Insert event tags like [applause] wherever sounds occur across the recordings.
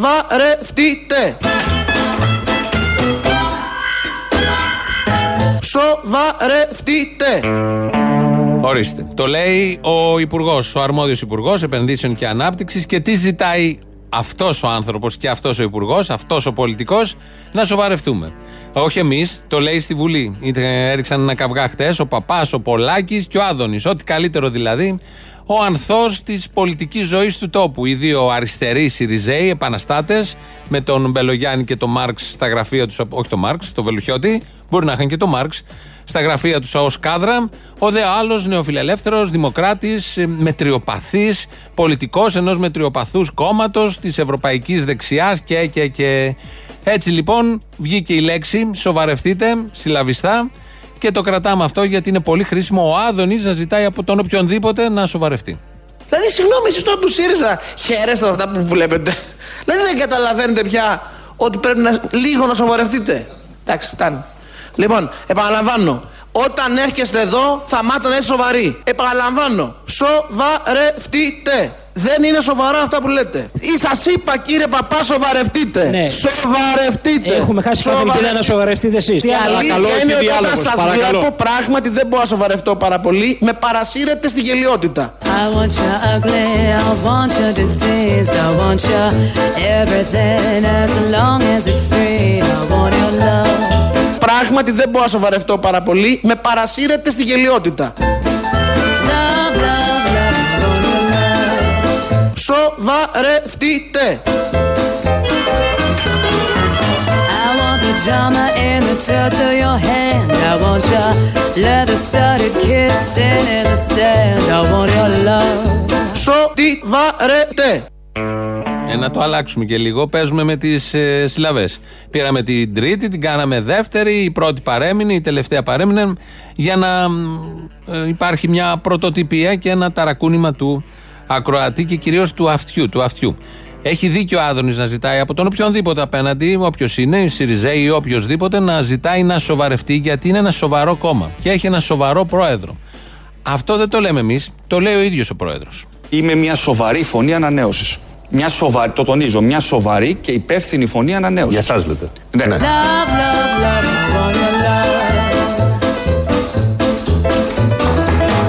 Σοβαρευτείτε. Σοβαρευτείτε. Ορίστε. Το λέει ο Υπουργός, ο αρμόδιος Υπουργός Επενδύσεων και Ανάπτυξης και τι ζητάει αυτός ο άνθρωπος και αυτός ο Υπουργός, αυτός ο πολιτικός, να σοβαρευτούμε. Όχι εμείς, το λέει στη Βουλή. Έριξαν ένα καυγά χτες ο Παπάς, ο Πολάκης και ο Άδωνης. Ό,τι καλύτερο δηλαδή ο ανθός της πολιτικής ζωής του τόπου. Οι δύο αριστεροί Σιριζέοι, επαναστάτες, με τον Μπελογιάννη και τον Μάρξ στα γραφεία τους. Όχι τον Μάρξ, τον Βελουχιώτη, μπορεί να είχαν και τον Μάρξ, στα γραφεία τους ως κάδρα. Ο δε άλλος νεοφιλελεύθερος, δημοκράτης, μετριοπαθής, πολιτικός ενός μετριοπαθούς κόμματος της ευρωπαϊκής δεξιάς και, και, και. Έτσι λοιπόν βγήκε η λέξη, σοβαρευτείτε, συλλαβιστά και το κρατάμε αυτό γιατί είναι πολύ χρήσιμο ο Άδωνης να ζητάει από τον οποιονδήποτε να σοβαρευτεί. Δηλαδή, συγγνώμη, εσείς τώρα του ΣΥΡΙΖΑ χαίρεστε αυτά που βλέπετε. Δηλαδή, δεν καταλαβαίνετε πια ότι πρέπει να, λίγο να σοβαρευτείτε. Εντάξει, φτάνει. Λοιπόν, επαναλαμβάνω. Όταν έρχεστε εδώ, θα μάθετε να είστε σοβαροί. Επαναλαμβάνω. Σοβαρευτείτε. Δεν είναι σοβαρά αυτά που λέτε. Ή σας είπα κύριε Παπά, σοβαρευτείτε. Ναι. Σοβαρευτείτε. Έχουμε χάσει κάθε ευκαιρία να σοβαρευτείτε εσείς. Η αλήθεια είναι ότι όταν σας βλέπω πράγματι δεν μπορώ να σοβαρευτώ πάρα πολύ. Με παρασύρετε στη γελιότητα. I want you ugly, I want your disease, I want you everything as long as it's free. I want your love. Πράγματι δεν μπορώ να σοβαρευτώ πάρα πολύ. Με παρασύρετε στη γελιότητα. Σοβαρευτείτε. I want the drama in the touch of your hand. I want your leather studded kissing in the sand. I want your love. Σοβαρευτείτε. Ε, να το αλλάξουμε και λίγο. Παίζουμε με τις ε, συλλαβές. Πήραμε την τρίτη, την κάναμε δεύτερη, η πρώτη παρέμεινε, η τελευταία παρέμεινε, για να ε, υπάρχει μια πρωτοτυπία και ένα ταρακούνημα του ακροατή και κυρίως του αυτιού. Του αυτιού. Έχει δίκιο ο Άδωνης να ζητάει από τον οποιονδήποτε απέναντι, όποιος είναι, η Σιριζέη ή οποιοδήποτε, να ζητάει να σοβαρευτεί γιατί είναι ένα σοβαρό κόμμα και έχει ένα σοβαρό πρόεδρο. Αυτό δεν το λέμε εμείς, το λέει ο ίδιος ο πρόεδρος. Είμαι μια σοβαρή φωνή ανανέωσης. Μια σοβαρή, το τονίζω, μια σοβαρή και υπεύθυνη φωνή ανανέωσης. Για εσά λέτε. Ναι. Love, love, love, I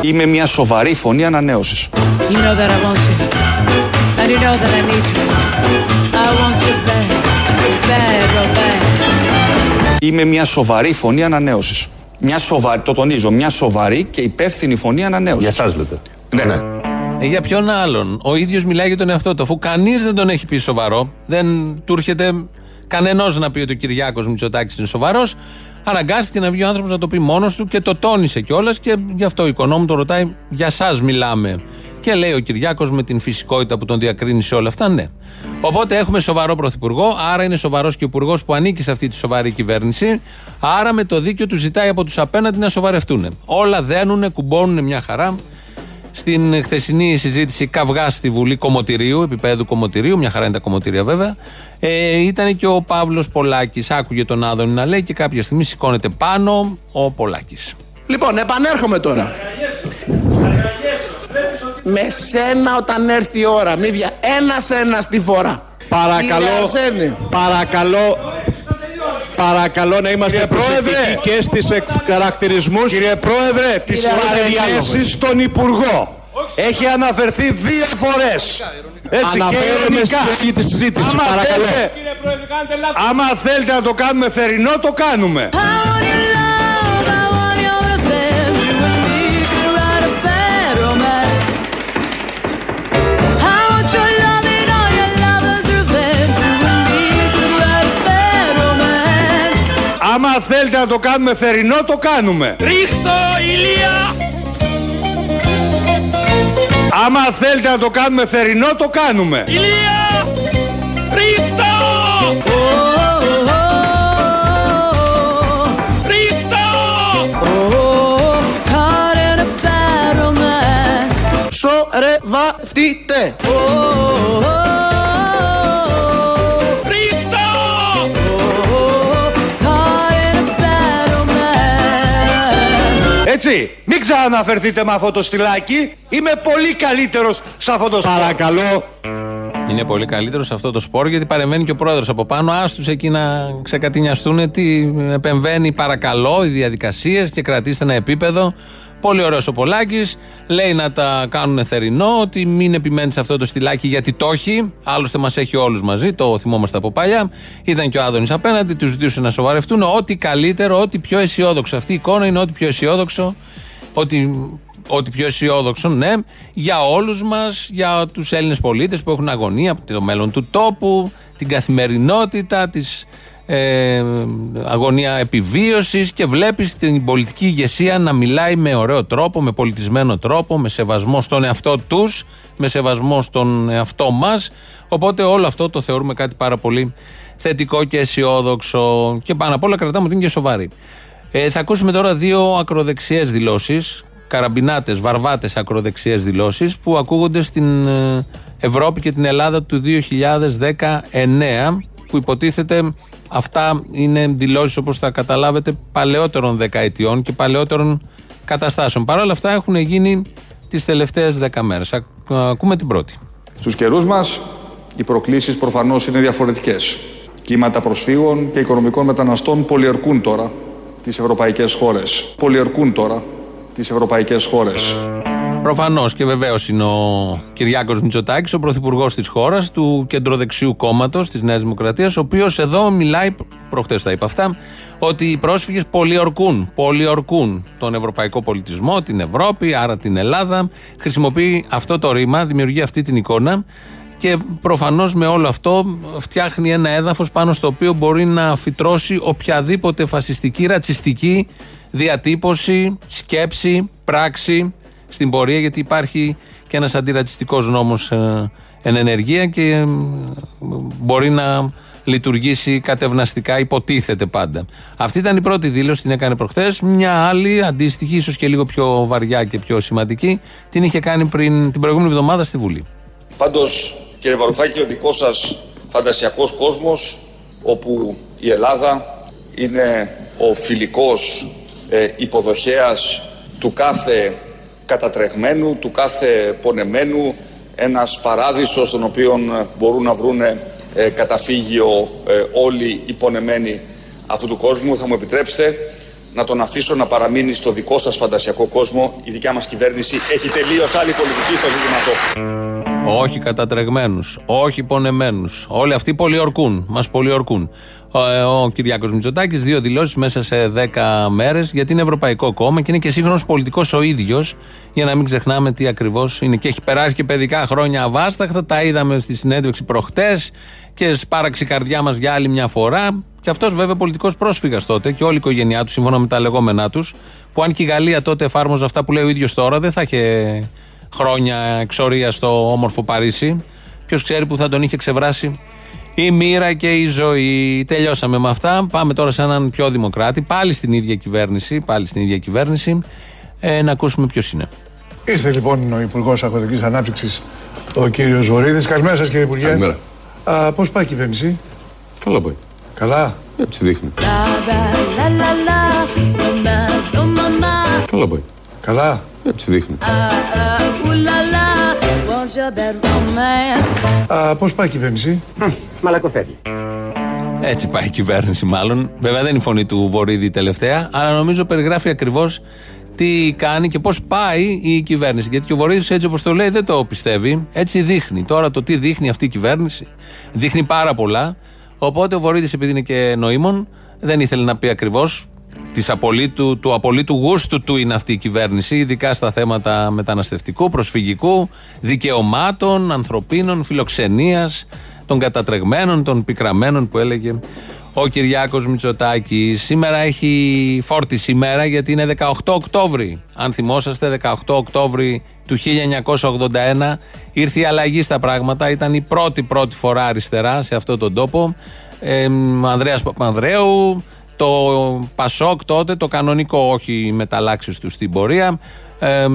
Είμαι μια σοβαρή φωνή ανανέωσης. You know that I want you. And you know that I need you. I want you bad, bad, real bad. Είμαι μια σοβαρή φωνή ανανέωσης. Μια σοβαρή, το τονίζω, μια σοβαρή και υπεύθυνη φωνή ανανέωσης. Για εσά λέτε. Ναι. Ε, για ποιον άλλον. Ο ίδιος μιλάει για τον εαυτό του. Αφού κανείς δεν τον έχει πει σοβαρό, δεν του έρχεται κανενό να πει ότι ο Κυριάκος Μητσοτάκης είναι σοβαρός. Αναγκάστηκε να βγει ο άνθρωπος να το πει μόνος του και το τόνισε κιόλας και γι' αυτό ο οικονόμου το ρωτάει: Για εσά μιλάμε. Και λέει ο Κυριάκος με την φυσικότητα που τον διακρίνει σε όλα αυτά, ναι. Οπότε έχουμε σοβαρό πρωθυπουργό, άρα είναι σοβαρός και ο υπουργός που ανήκει σε αυτή τη σοβαρή κυβέρνηση. Άρα με το δίκιο του ζητάει από τους απέναντι να σοβαρευτούν. Όλα δένουν, κουμπώνουν μια χαρά. Στην χθεσινή συζήτηση καυγά στη Βουλή Κομωτηρίου, επίπεδου Κομωτηρίου, μια χαρά είναι τα κομμωτήρια βέβαια, ε, ήταν και ο Παύλος Πολάκης. Άκουγε τον Άδωνη να λέει και κάποια στιγμή σηκώνεται πάνω ο Πολάκης. Λοιπόν, επανέρχομαι τώρα. Με σένα όταν έρθει η ώρα. Μη δια... Ένας-ένας τη φορά. Παρακαλώ, Κύριε Αρσένη. παρακαλώ, παρακαλώ να είμαστε Κύριε Πρόεδρε. προσεκτικοί και στις χαρακτηρισμούς Κύριε Πρόεδρε, τις Κύριε παρενέσεις στον Υπουργό. Έχει αναφερθεί δύο φορές. Έτσι και αναφέρομαι ειρωνικά. στη λόγη της συζήτησης, Άμα παρακαλώ. θέλετε, άμα θέλετε να το κάνουμε θερινό, το κάνουμε. Άμα θέλετε να το κάνουμε θερινό, το κάνουμε. Ρίχτω ηλία! Άμα θέλετε να το κάνουμε θερινό, το κάνουμε. ηλία! Ρίχτω! Oh, oh, Έτσι, μην ξαναναφερθείτε με αυτό το στυλάκι. Είμαι πολύ καλύτερος σε αυτό το σπορ. παρακαλώ, Είναι πολύ καλύτερος σε αυτό το σπορ γιατί παρεμβαίνει και ο πρόεδρος από πάνω. Άστου εκεί να ξεκατηνιαστούν τι επεμβαίνει, παρακαλώ, οι διαδικασίες και κρατήστε ένα επίπεδο. Πολύ ωραίος ο Πολάκης. Λέει να τα κάνουν θερινό, ότι μην επιμένεις σε αυτό το στυλάκι γιατί το έχει. Άλλωστε μας έχει όλους μαζί, το θυμόμαστε από παλιά. Ήταν και ο Άδωνης απέναντι, τους ζητούσε να σοβαρευτούν. Ό,τι καλύτερο, ό,τι πιο αισιόδοξο. Αυτή η εικόνα είναι ό,τι πιο αισιόδοξο. Ότι ό,τι πιο αισιόδοξο, ναι, για όλους μας, για τους Έλληνες πολίτες που έχουν αγωνία από το μέλλον του τόπου, την καθημερινότητα, τη ε, αγωνία επιβίωσης και βλέπεις την πολιτική ηγεσία να μιλάει με ωραίο τρόπο, με πολιτισμένο τρόπο, με σεβασμό στον εαυτό τους, με σεβασμό στον εαυτό μας. Οπότε όλο αυτό το θεωρούμε κάτι πάρα πολύ θετικό και αισιόδοξο και πάνω απ' όλα κρατάμε ότι είναι και σοβαρή. Ε, θα ακούσουμε τώρα δύο ακροδεξιές δηλώσεις, καραμπινάτες, βαρβάτες ακροδεξιές δηλώσεις που ακούγονται στην ε, Ευρώπη και την Ελλάδα του 2019 που υποτίθεται αυτά είναι δηλώσεις όπως θα καταλάβετε παλαιότερων δεκαετιών και παλαιότερων καταστάσεων. Παρ' όλα αυτά έχουν γίνει τις τελευταίες δέκα μέρες. Α- Ακούμε την πρώτη. Στους καιρούς μας οι προκλήσεις προφανώς είναι διαφορετικές. Κύματα προσφύγων και οικονομικών μεταναστών πολιορκούν τώρα τις ευρωπαϊκές χώρες. Πολιορκούν τώρα τις ευρωπαϊκές χώρες. Προφανώς και βεβαίως είναι ο Κυριάκος Μητσοτάκης, ο πρωθυπουργός της χώρας, του κεντροδεξιού κόμματος της Νέας Δημοκρατίας, ο οποίος εδώ μιλάει, προχτές τα είπα αυτά, ότι οι πρόσφυγες πολιορκούν, πολιορκούν τον ευρωπαϊκό πολιτισμό, την Ευρώπη, άρα την Ελλάδα. Χρησιμοποιεί αυτό το ρήμα, δημιουργεί αυτή την εικόνα και προφανώς με όλο αυτό φτιάχνει ένα έδαφος πάνω στο οποίο μπορεί να φυτρώσει οποιαδήποτε φασιστική, ρατσιστική διατύπωση, σκέψη, πράξη στην πορεία γιατί υπάρχει και ένας αντιρατσιστικός νόμος ε, εν ενεργεία και ε, μπορεί να λειτουργήσει κατευναστικά, υποτίθεται πάντα. Αυτή ήταν η πρώτη δήλωση, την έκανε προχθές. Μια άλλη, αντίστοιχη, ίσως και λίγο πιο βαριά και πιο σημαντική, την είχε κάνει πριν την προηγούμενη εβδομάδα στη Βουλή. Πάντως, κύριε Βαρουφάκη, ο δικός σας φαντασιακός κόσμος, όπου η Ελλάδα είναι ο φιλικός ε, υποδοχέας του κάθε κατατρεγμένου, του κάθε πονεμένου, ένας παράδεισος στον οποίο ε, μπορούν να βρούνε ε, καταφύγιο ε, όλοι οι πονεμένοι αυτού του κόσμου. Θα μου επιτρέψετε να τον αφήσω να παραμείνει στο δικό σας φαντασιακό κόσμο. Η δικιά μας κυβέρνηση έχει τελείως άλλη πολιτική στο ζήτημα αυτό. Όχι κατατρεγμένους, όχι πονεμένους. Όλοι αυτοί πολιορκούν, μας πολιορκούν. Ο, ε, ο Κυριάκος Μητσοτάκης, δύο δηλώσεις μέσα σε 10 μέρες, γιατί είναι Ευρωπαϊκό Κόμμα και είναι και σύγχρονος πολιτικός ο ίδιος, για να μην ξεχνάμε τι ακριβώς είναι. Και έχει περάσει και παιδικά χρόνια αβάσταχτα, τα είδαμε στη συνέντευξη προχτές και σπάραξε η καρδιά μας για άλλη μια φορά. Και αυτός βέβαια πολιτικός πρόσφυγας τότε και όλη η οικογένειά του, σύμφωνα με τα λεγόμενά τους, που αν και η Γαλλία τότε εφάρμοζε αυτά που λέει ο ίδιος τώρα, δεν θα είχε χρόνια εξορία στο όμορφο Παρίσι. Ποιος ξέρει που θα τον είχε ξεβράσει η μοίρα και η ζωή. Τελειώσαμε με αυτά. Πάμε τώρα σε έναν πιο δημοκράτη, πάλι στην ίδια κυβέρνηση. Πάλι στην ίδια κυβέρνηση. Ε, να ακούσουμε ποιος είναι. Ήρθε λοιπόν ο Υπουργός Αγροτικής Ανάπτυξης, ο κύριος Βορύδης. Καλημέρα σας, κύριε Υπουργέ. Καλημέρα. Α, Πώς πάει η κυβέρνηση, Καλά πάει. Καλά; Έτσι δείχνει. La la la la, oh ma, oh mama, Καλά πάει. Καλά; Έτσι δείχνει. ah ah, ooh la la, won't you bet romance? Α, Πώς πάει η κυβέρνηση, Έτσι πάει η κυβέρνηση, μάλλον. Βέβαια δεν είναι η φωνή του Βορύδη τελευταία, αλλά νομίζω περιγράφει ακριβώς τι κάνει και πώς πάει η κυβέρνηση. Γιατί και ο Βορύδης, έτσι όπως το λέει, δεν το πιστεύει. Έτσι δείχνει. Τώρα το τι δείχνει αυτή η κυβέρνηση, δείχνει πάρα πολλά. Οπότε ο Βορύδης, επειδή είναι και νοήμων, δεν ήθελε να πει ακριβώς της απολύτου, του απολύτου γούστου του είναι αυτή η κυβέρνηση, ειδικά στα θέματα μεταναστευτικού, προσφυγικού, δικαιωμάτων, ανθρωπίνων, φιλοξενίας, των κατατρεγμένων, των πικραμένων που έλεγε ο Κυριάκος Μητσοτάκης. Σήμερα έχει φόρτιση ημέρα γιατί είναι 18 Οκτώβρη. Αν θυμόσαστε, 18 Οκτώβρη του 1981 ήρθε η αλλαγή στα πράγματα. Ήταν η πρώτη πρώτη φορά αριστερά σε αυτόν τον τόπο. Ε, Ανδρέας Παπανδρέου, το Πασόκ τότε, το κανονικό, όχι οι μεταλλάξεις τους στην πορεία. Ε,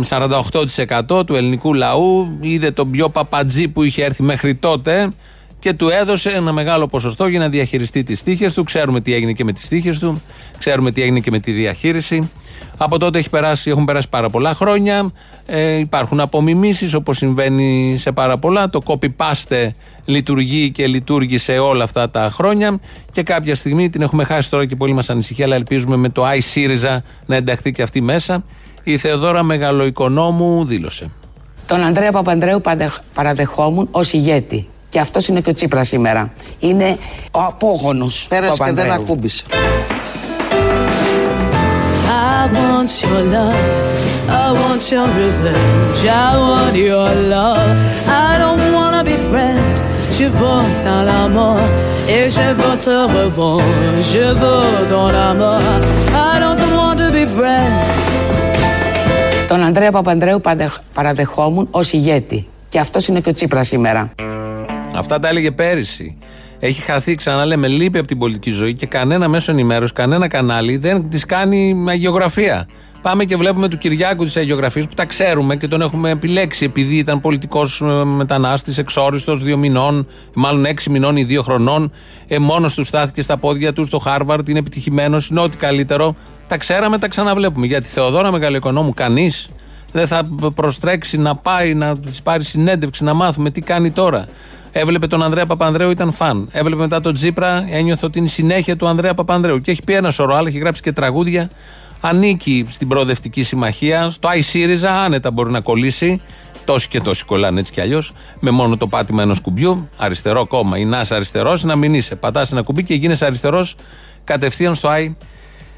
48% του ελληνικού λαού είδε τον πιο παπατζή που είχε έρθει μέχρι τότε και του έδωσε ένα μεγάλο ποσοστό για να διαχειριστεί τις τύχε του. Ξέρουμε τι έγινε και με τις τύχε του, ξέρουμε τι έγινε και με τη διαχείριση. Από τότε έχει περάσει, έχουν περάσει πάρα πολλά χρόνια. Ε, υπάρχουν απομιμήσεις όπως συμβαίνει σε πάρα πολλά. Το copy-paste λειτουργεί και λειτουργήσε όλα αυτά τα χρόνια. Και κάποια στιγμή την έχουμε χάσει τώρα και πολύ μας ανησυχεί, αλλά ελπίζουμε με το iSyriza να ενταχθεί και αυτή μέσα. Η Θεοδόρα Μεγαλοοικονόμου δήλωσε. Τον Ανδρέα Παπανδρέου παντε- παραδεχόμουν ως ηγέτη. Και αυτός είναι και ο Τσίπρας σήμερα. Είναι ο απόγονος. Πέρασε και δεν ακούμπησε. I want your love, I want your revenge, I want your love. I don't wanna be friends, je veux dans la mort et je veux te revoir, je veux dans la mort. I don't want to be friends. Τον Ανδρέα Παπανδρέου παντε- παραδεχόμουν ως ηγέτη. Και αυτός είναι και ο Τσίπρας σήμερα. Αυτά τα έλεγε πέρυσι. Έχει χαθεί, ξαναλέμε, λείπει από την πολιτική ζωή και κανένα μέσο ενημέρωσης, κανένα κανάλι δεν της κάνει αγιογραφία. Πάμε και βλέπουμε του Κυριάκου της αγιογραφίας που τα ξέρουμε και τον έχουμε επιλέξει επειδή ήταν πολιτικός μετανάστης, εξόριστος, δύο μηνών, μάλλον έξι μηνών ή δύο χρονών. Ε, Μόνος του στάθηκε στα πόδια του στο Χάρβαρτ, είναι επιτυχημένος, είναι ό,τι καλύτερο. Τα ξέραμε, τα ξαναβλέπουμε. Γιατί Θεοδόρα Μεγαλοοικονόμου, κανείς δεν θα προστρέξει να πάει να της πάρει συνέντευξη, να μάθουμε τι κάνει τώρα. Έβλεπε τον Ανδρέα Παπανδρέου, ήταν φαν. Έβλεπε μετά τον Τζίπρα, ένιωθε ότι είναι η συνέχεια του Ανδρέα Παπανδρέου. Και έχει πει ένα σωρό άλλα, έχει γράψει και τραγούδια. Ανήκει στην προοδευτική συμμαχία. Στο iSyriza άνετα μπορεί να κολλήσει. Τόσοι και τόσοι κολλάνε έτσι κι αλλιώς. Με μόνο το πάτημα ενός κουμπιού. Αριστερό κόμμα. Ή να είσαι αριστερός, να μην είσαι. Πατάς ένα κουμπί και γίνεσαι αριστερός κατευθείαν στο i.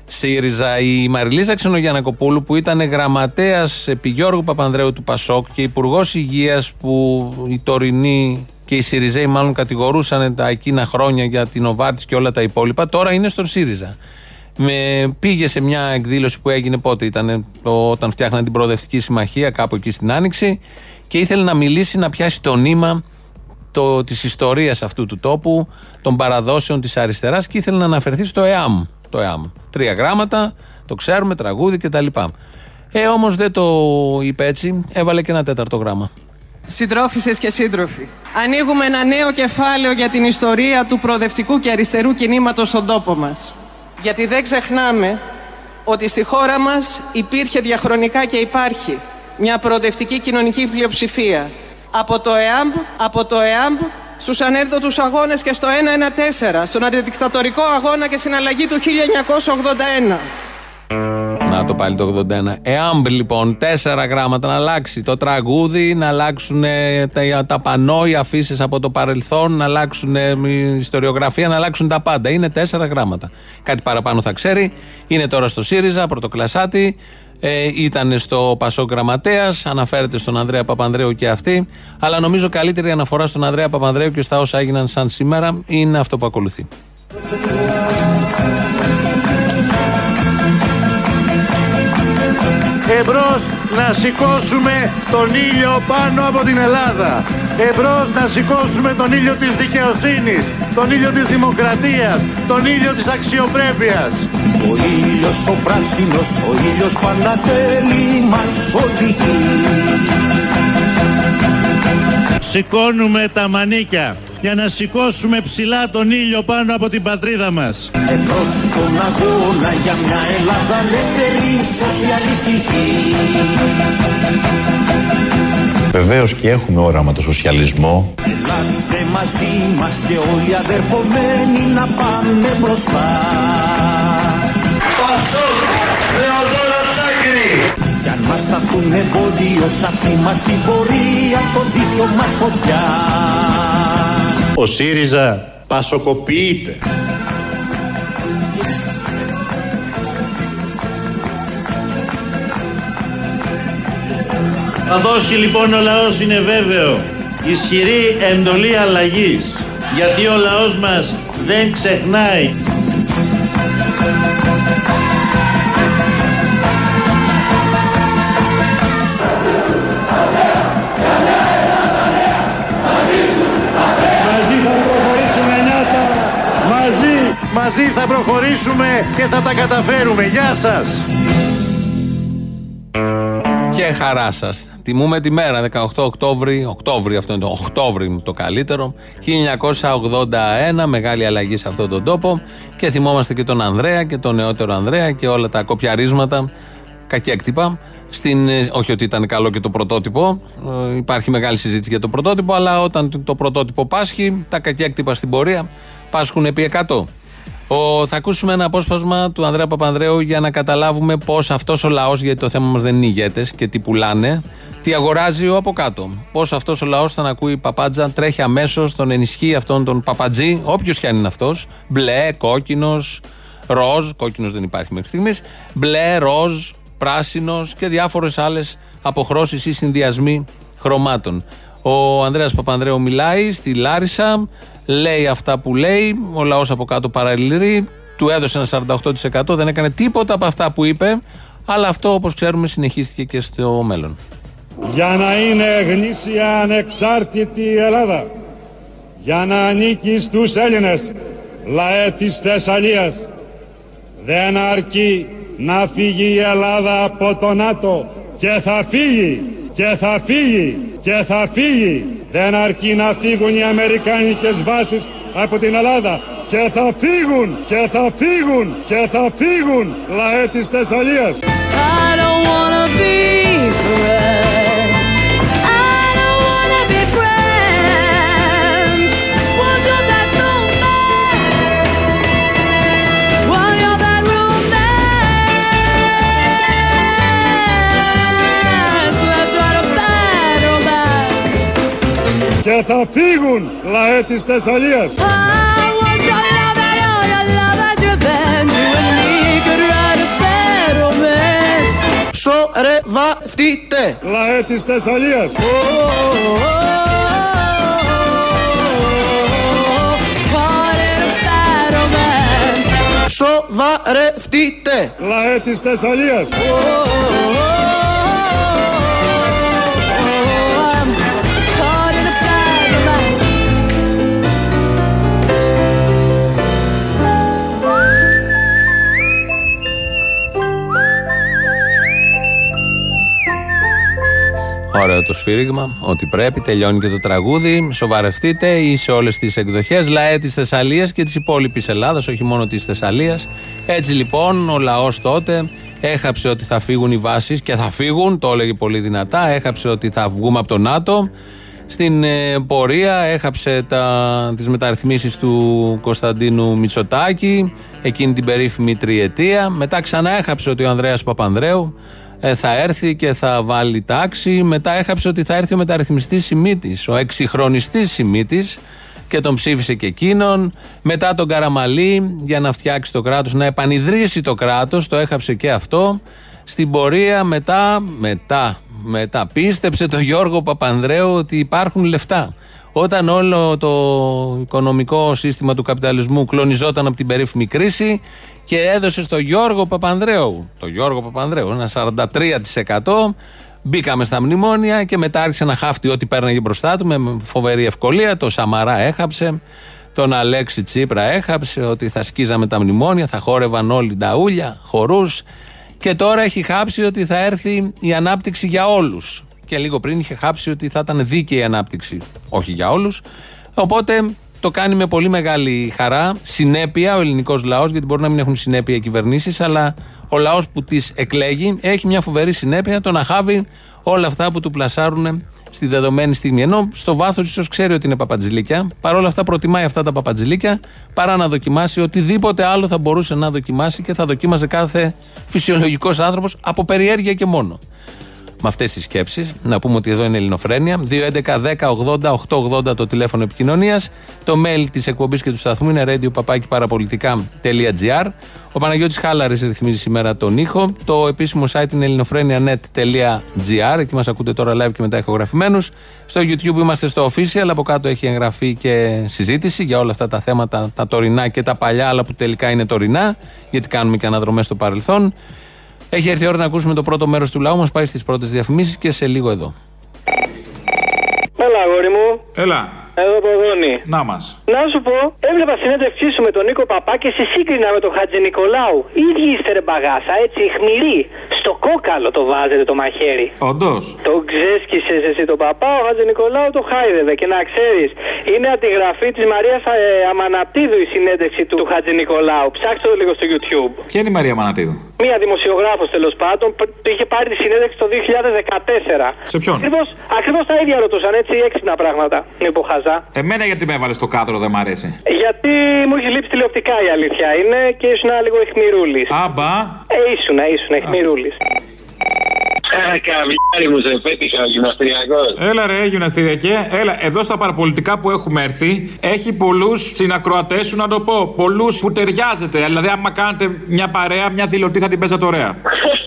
ΣΥΡΙΖΑ. Η Μαριλίζα Ξενογιανακοπούλου που ήταν γραμματέας επί Γιώργου Παπανδρέου του Πασόκ και υπουργός υγείας που οι τωρινοί και οι ΣΥΡΙΖΑΙ μάλλον κατηγορούσαν τα εκείνα χρόνια για την Οβάρτη και όλα τα υπόλοιπα, τώρα είναι στον ΣΥΡΙΖΑ. Με, πήγε σε μια εκδήλωση που έγινε πότε ήταν, το, όταν φτιάχναν την Προοδευτική Συμμαχία, κάπου εκεί στην Άνοιξη, και ήθελε να μιλήσει, να πιάσει το νήμα το, της ιστορίας αυτού του τόπου, των παραδόσεων της αριστεράς και ήθελε να αναφερθεί στο ΕΑΜ. Το ΕΑΜ. Τρία γράμματα, το ξέρουμε, τραγούδι κτλ. Ε, όμως δεν το είπε έτσι, έβαλε και ένα τέταρτο γράμμα. Συντρόφισσες και σύντροφοι, ανοίγουμε ένα νέο κεφάλαιο για την ιστορία του προοδευτικού και αριστερού κινήματος στον τόπο μας. Γιατί δεν ξεχνάμε ότι στη χώρα μας υπήρχε διαχρονικά και υπάρχει μια προοδευτική κοινωνική πλειοψηφία. Από το ΕΑΜΠ, από το ΕΑΜΠ στους ανέρδοτους αγώνες και στο 114, στον αντιδικτατορικό αγώνα και συναλλαγή του 1981. Να το πάλι το 81. ΕΑΜΠ λοιπόν, τέσσερα γράμματα να αλλάξει το τραγούδι, να αλλάξουν ε, τα, τα πανό, οι αφήσεις από το παρελθόν, να αλλάξουν ε, η ιστοριογραφία, να αλλάξουν τα πάντα. Είναι τέσσερα γράμματα. Κάτι παραπάνω θα ξέρει. Είναι τώρα στο ΣΥΡΙΖΑ, πρωτοκλασάτη. Ε, ήταν στο Πασό Γραμματέας, αναφέρεται στον Ανδρέα Παπανδρέου και αυτή. Αλλά νομίζω καλύτερη αναφορά στον Ανδρέα Παπανδρέου και στα όσα έγιναν σαν σήμερα είναι αυτό που ακολουθεί. Εμπρός να σηκώσουμε τον ήλιο πάνω από την Ελλάδα. Εμπρός να σηκώσουμε τον ήλιο της δικαιοσύνης, τον ήλιο της δημοκρατίας, τον ήλιο της αξιοπρέπειας. Ο ήλιος ο πράσινος, ο ήλιος πανατέλει μας οδηγεί. Σηκώνουμε τα μανίκια για να σηκώσουμε ψηλά τον ήλιο πάνω από την πατρίδα μας. Εμπρός στον αγώνα για μια Ελλάδα ελεύθερη σοσιαλιστική. Βεβαίως και έχουμε όραμα το σοσιαλισμό. Ελάτε μαζί μας και όλοι αδερφομένοι να πάμε μπροστά. Πασόκ, Θεοδόρα Τσάκρη. Κι αν μας σταθούν εμπόδιο σ' αυτή μας την πορεία το δίκιο μας φωτιά. Ο ΣΥΡΙΖΑ πασοκοποιείται. Θα δώσει λοιπόν ο λαός είναι βέβαιο ισχυρή εντολή αλλαγής γιατί ο λαός μας δεν ξεχνάει Μαζί θα προχωρήσουμε και θα τα καταφέρουμε Γεια σας και χαρά σας. Τιμούμε τη μέρα, 18 Οκτώβρη. Οκτώβρη, αυτό είναι το Οκτώβρη το καλύτερο. 1981, μεγάλη αλλαγή σε αυτόν τον τόπο. Και θυμόμαστε και τον Ανδρέα και τον νεότερο Ανδρέα και όλα τα κοπιαρίσματα, κακέκτυπα. Στην, ε, όχι ότι ήταν καλό και το πρωτότυπο, ε, υπάρχει μεγάλη συζήτηση για το πρωτότυπο, αλλά όταν το πρωτότυπο πάσχει, τα κακέκτυπα στην πορεία πάσχουν επί 100. Ο, θα ακούσουμε ένα απόσπασμα του Ανδρέα Παπανδρέου για να καταλάβουμε πώς αυτός ο λαός, γιατί το θέμα μας δεν είναι ηγέτες και τι πουλάνε, τι αγοράζει ο από κάτω. Πώς αυτός ο λαός θα ακούει παπάντζα, τρέχει αμέσως, τον ενισχύει αυτόν τον παπατζή, όποιος κι αν είναι αυτός, μπλε, κόκκινος, ροζ, κόκκινος δεν υπάρχει μέχρι στιγμής, μπλε, ροζ, πράσινος και διάφορες άλλες αποχρώσεις ή συνδυασμοί χρωμάτων. Ο Ανδρέας Παπανδρέου μιλάει στη Λάρισα, λέει αυτά που λέει, ο λαός από κάτω παραλυρεί, του έδωσε ένα 48%, δεν έκανε τίποτα από αυτά που είπε, αλλά αυτό όπως ξέρουμε συνεχίστηκε και στο μέλλον. για να είναι γνήσια ανεξάρτητη η Ελλάδα, για να ανήκει στους Έλληνες λαέ της Θεσσαλίας. Δεν αρκεί να φύγει η Ελλάδα από το ΝΑΤΟ και θα φύγει και θα φύγει και θα φύγει. Δεν αρκεί να φύγουν οι Αμερικάνικες βάσεις από την Ελλάδα και θα φύγουν και θα φύγουν και θα φύγουν λαέ της Θεσσαλίας. I don't wanna be friends. Και θα φύγουν, λέτε, στι σαλίε. Α, ό,τι αλαβερό, η αλαβετζεβέν, δεν είναι κανένα φέρο. Σορεύα, φτύτε, λέτε, στι σαλίε. Ό,τι φέρο, Ωραίο το σφύριγμα, ότι πρέπει, τελειώνει και το τραγούδι. Σοβαρευτείτε ή σε όλες τις εκδοχές. Λαέ της Θεσσαλίας και της υπόλοιπης Ελλάδας, όχι μόνο της Θεσσαλίας. Έτσι λοιπόν, ο λαός τότε έχαψε ότι θα φύγουν οι βάσεις και θα φύγουν, το έλεγε πολύ δυνατά. Έχαψε ότι θα βγούμε από το ΝΑΤΟ. Στην ε, πορεία έχαψε τα, τις μεταρρυθμίσεις του Κωνσταντίνου Μητσοτάκη εκείνη την περίφημη τριετία. Μετά ξανά έχαψε ότι ο Ανδρέας Παπανδρέου ε, θα έρθει και θα βάλει τάξη. Μετά έχαψε ότι θα έρθει ο μεταρρυθμιστής Σιμίτης, ο εξυγχρονιστής Σιμίτης και τον ψήφισε και εκείνον. Μετά τον Καραμαλή για να φτιάξει το κράτος, να επανειδρύσει το κράτος, το έχαψε και αυτό. Στην πορεία μετά, μετά, μετά πίστεψε το Γιώργο Παπανδρέου ότι υπάρχουν λεφτά. Όταν όλο το οικονομικό σύστημα του καπιταλισμού κλονιζόταν από την περίφημη κρίση και έδωσε στο Γιώργο Παπανδρέου, το Γιώργο Παπανδρέου, ένα 43%, μπήκαμε στα μνημόνια και μετά άρχισε να χάφτει ό,τι πέρναγε μπροστά του με φοβερή ευκολία. Το Σαμαρά έχαψε, τον Αλέξη Τσίπρα έχαψε, ότι θα σκίζαμε τα μνημόνια, θα χόρευαν όλοι τα ούλια, χορούς και τώρα έχει χάψει ότι θα έρθει η ανάπτυξη για όλους και λίγο πριν είχε χάψει ότι θα ήταν δίκαιη η ανάπτυξη. Όχι για όλους. Οπότε το κάνει με πολύ μεγάλη χαρά, συνέπεια ο ελληνικός λαός, γιατί μπορεί να μην έχουν συνέπεια οι κυβερνήσεις, αλλά ο λαός που τις εκλέγει έχει μια φοβερή συνέπεια το να χάβει όλα αυτά που του πλασάρουν στη δεδομένη στιγμή. Ενώ στο βάθος ίσως ξέρει ότι είναι παπατζηλίκια, παρόλα αυτά προτιμάει αυτά τα παπατζηλίκια παρά να δοκιμάσει οτιδήποτε άλλο θα μπορούσε να δοκιμάσει και θα δοκίμαζε κάθε φυσιολογικός άνθρωπος από περιέργεια και μόνο με αυτές τις σκέψεις. Να πούμε ότι εδώ είναι Ελληνοφρένια. 2.11.10.80.880 το τηλέφωνο επικοινωνίας. Το mail της εκπομπής και του σταθμού είναι radio.parapolitica.gr. Ο Παναγιώτης Χάλαρης ρυθμίζει σήμερα τον ήχο. Το επίσημο site είναι ελληνοφρένια.net.gr. Εκεί μας ακούτε τώρα live και μετά ηχογραφημένους. Στο YouTube είμαστε στο official. Από κάτω έχει εγγραφεί και συζήτηση για όλα αυτά τα θέματα, τα τωρινά και τα παλιά, αλλά που τελικά είναι τωρινά, γιατί κάνουμε και αναδρομές στο παρελθόν. Έχει έρθει η ώρα να ακούσουμε το πρώτο μέρος του λαού μας. Πάει στις πρώτες διαφημίσεις και σε λίγο εδώ. Έλα, αγόρι μου. Έλα. Εδώ Ποδόνη. Να μας. Να σου πω, έβλεπα συνέντευξή σου με τον Νίκο Παπά και σε σύγκρινα με τον Χατζη Νικολάου. Ίδιοι είστε ρε μπαγάσα, έτσι χμηροί. Στο κόκαλο το βάζετε το μαχαίρι. Όντως. Το ξέσκησε εσύ τον παπά, ο Χατζη Νικολάου το χάιδευε. Και να ξέρεις, είναι αντιγραφή της Μαρίας ε, Αμαναπτίδου η συνέντευξη του Χατζη Νικολάου. Ψάξτε το λίγο στο YouTube. Ποια είναι η Μαρία Μανατίδου. Μία δημοσιογράφος τέλος πάντων π- του είχε πάρει τη συνέντευξη το 2014. Σε ποιον; Ακριβώς, ακριβώς τα ίδια ρωτούσαν, έτσι έξυπνα πράγματα. Μην πω χαζά. Εμένα γιατί με έβαλες στο κάδρο, δεν μ' αρέσει; Γιατί μου έχει λείψει τηλεοπτικά η αλήθεια είναι και ήσουν λίγο εχμηρούλη. Άμπα. Ε, ήσουν, ήσουν εχμηρούλη. Καβλιάρι μου σε πέτυχα ο γυμναστηριακός. Έλα ρε, γυμναστηριακέ. Έλα, εδώ στα παραπολιτικά που έχουμε έρθει, έχει πολλούς συνακροατές σου να το πω. Πολλούς που ταιριάζεται. Δηλαδή, άμα κάνετε μια παρέα, μια δηλωτή θα την παίζατε ωραία. [laughs]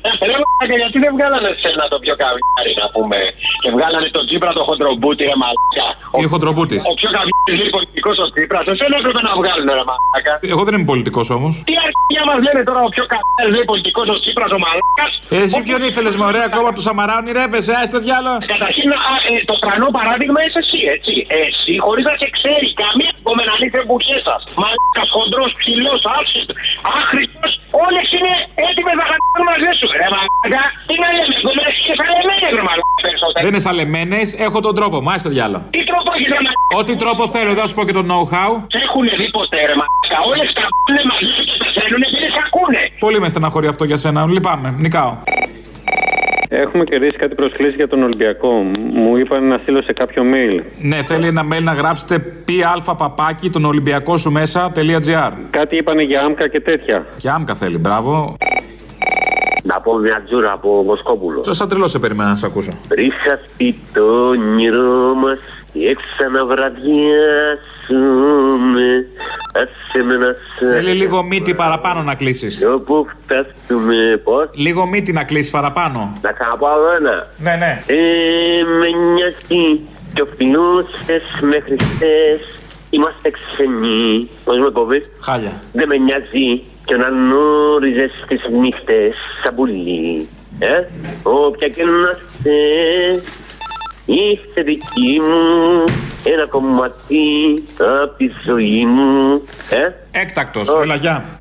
Ρε μαλάκα, γιατί δεν βγάλανε σένα το πιο καβλιάρι να πούμε. Και βγάλανε τον Τσίπρα το χοντρομπούτι, ρε μαλάκα. Είναι χοντρομπούτης. Ο πιο καβλιάρι λέει πολιτικός ο Τσίπρας. Εσένα έπρεπε να βγάλουν, ρε μαλάκα. Εγώ δεν είμαι πολιτικός όμως. Τι αρχαία μας λένε τώρα ο πιο καβλιάρι λέει πολιτικός ο Τσίπρας ο μαλάκας. Εσύ ποιον ήθελες με ωραία κόμμα του Σαμαρά, ονειρεύεσαι, άσε το διάλογο. Καταρχήν, α, ε, το τρανό παράδειγμα είσαι εσύ, έτσι. Εσύ, χωρίς να σε ξέρει καμία κομμεναλή εμποχέ σας. Μαλάκας, χοντρός, ψηλός, άξιτο, άχρηστος, όλες είναι έτοιμες να χαθούν μαζί σου. Ρε μαλάκα, τι να λέμε, κομμεναλή και σαλεμένε, ρε μαλάκα, περισσότερο. Δεν είναι σαλεμένε, έχω τον τρόπο μου, άσε το διάλογο. Τι τρόπο έχεις, ρε μαλάκα. Ό,τι τρόπο θέλω, θα σου πω και το know-how. Σε έχουν δει ποτέ, ρε μαλάκα. Όλες τα πούνε μαζί σου και πεθαίνουν και δεν σε ακούνε. Πολύ με στεναχωρεί αυτό για σένα. Λυπάμαι, νικάω. Έχουμε κερδίσει κάτι προσκλήσεις για τον Ολυμπιακό. Μου είπαν να στείλω σε κάποιο mail. Ναι, θέλει ένα mail να γράψετε πα παπάκι τον Ολυμπιακό σου μέσα.gr. Κάτι είπανε για άμκα και τέτοια. Για άμκα θέλει, μπράβο. Να πω μια τζούρα από Βοσκόπουλο. Σαν τρελό σε περιμένα να σε ακούσω. Ρίσα σπίτι το όνειρό μας και ξαναβραδιάσουμε Άσε με να σε Θέλει λίγο μύτη παραπάνω να κλείσεις. Όπου φτάσουμε πώς; Λίγο μύτη να κλείσεις παραπάνω. Να ξαναπώ άλλο ένα Ναι, ναι. Ε, με νοιάζει κι οφειλούσες μέχρι χθες Είμαστε ξενοί Πώς με κόβεις Χάλια. Δεν με νοιάζει κι να γνώριζες τις νύχτες σαν πουλί Ε, όποια και να είσαι Είστε δική μου ένα κομμάτι απ' τη ζωή μου Ε, Έκτακτος, έλα, γεια.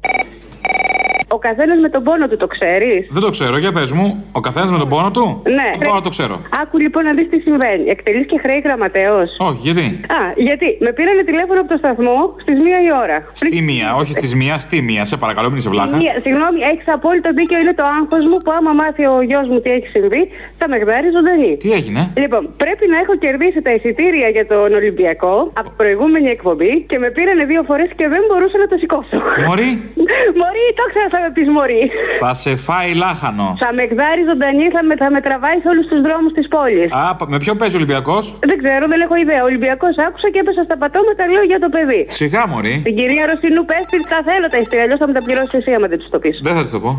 Ο καθένας με τον πόνο του, το ξέρεις; Δεν το ξέρω, για πες μου. Ο καθένας με τον πόνο του; Ναι. Τώρα το ξέρω. Άκου λοιπόν να δεις τι συμβαίνει. Εκτελείς και χρέη γραμματέο. Όχι, γιατί; Α, γιατί; Με πήρανε τηλέφωνο από το σταθμό στις μία η ώρα. Στη μία, όχι στις μία, στη μία. Σε παρακαλώ, μην είσαι βλάχα. Μία, συγγνώμη, έχεις απόλυτο δίκιο. Είναι το άγχος μου που άμα μάθει ο γιος μου τι έχει συμβεί, θα με γνωρίζει ζωντανή. Τι έγινε; Λοιπόν, πρέπει να έχω κερδίσει τα εισιτήρια για τον Ολυμπιακό από την προηγούμενη εκπομπή και με πήρανε δύο φορές και δεν μπορούσα να το σηκώσω. Μωρή. [laughs] Μωρή, το ξέρω θα με πει Μωρή. Θα σε φάει λάχανο. Θα με εκδάρει ζωντανή, θα με, θα με τραβάει σε όλους τους δρόμους της πόλης. Α, πα- με ποιον παίζει ο Ολυμπιακός; Δεν ξέρω, δεν έχω ιδέα. Ο Ολυμπιακός άκουσα και έπεσα στα πατώματα, λέω για το παιδί. Σιγά, Μωρή. Την κυρία Ρωσινού πες της τα θέλω τα ειστήρια, αλλιώς θα με τα πληρώσεις εσύ άμα δεν της το πεις. Δεν θα της το πω.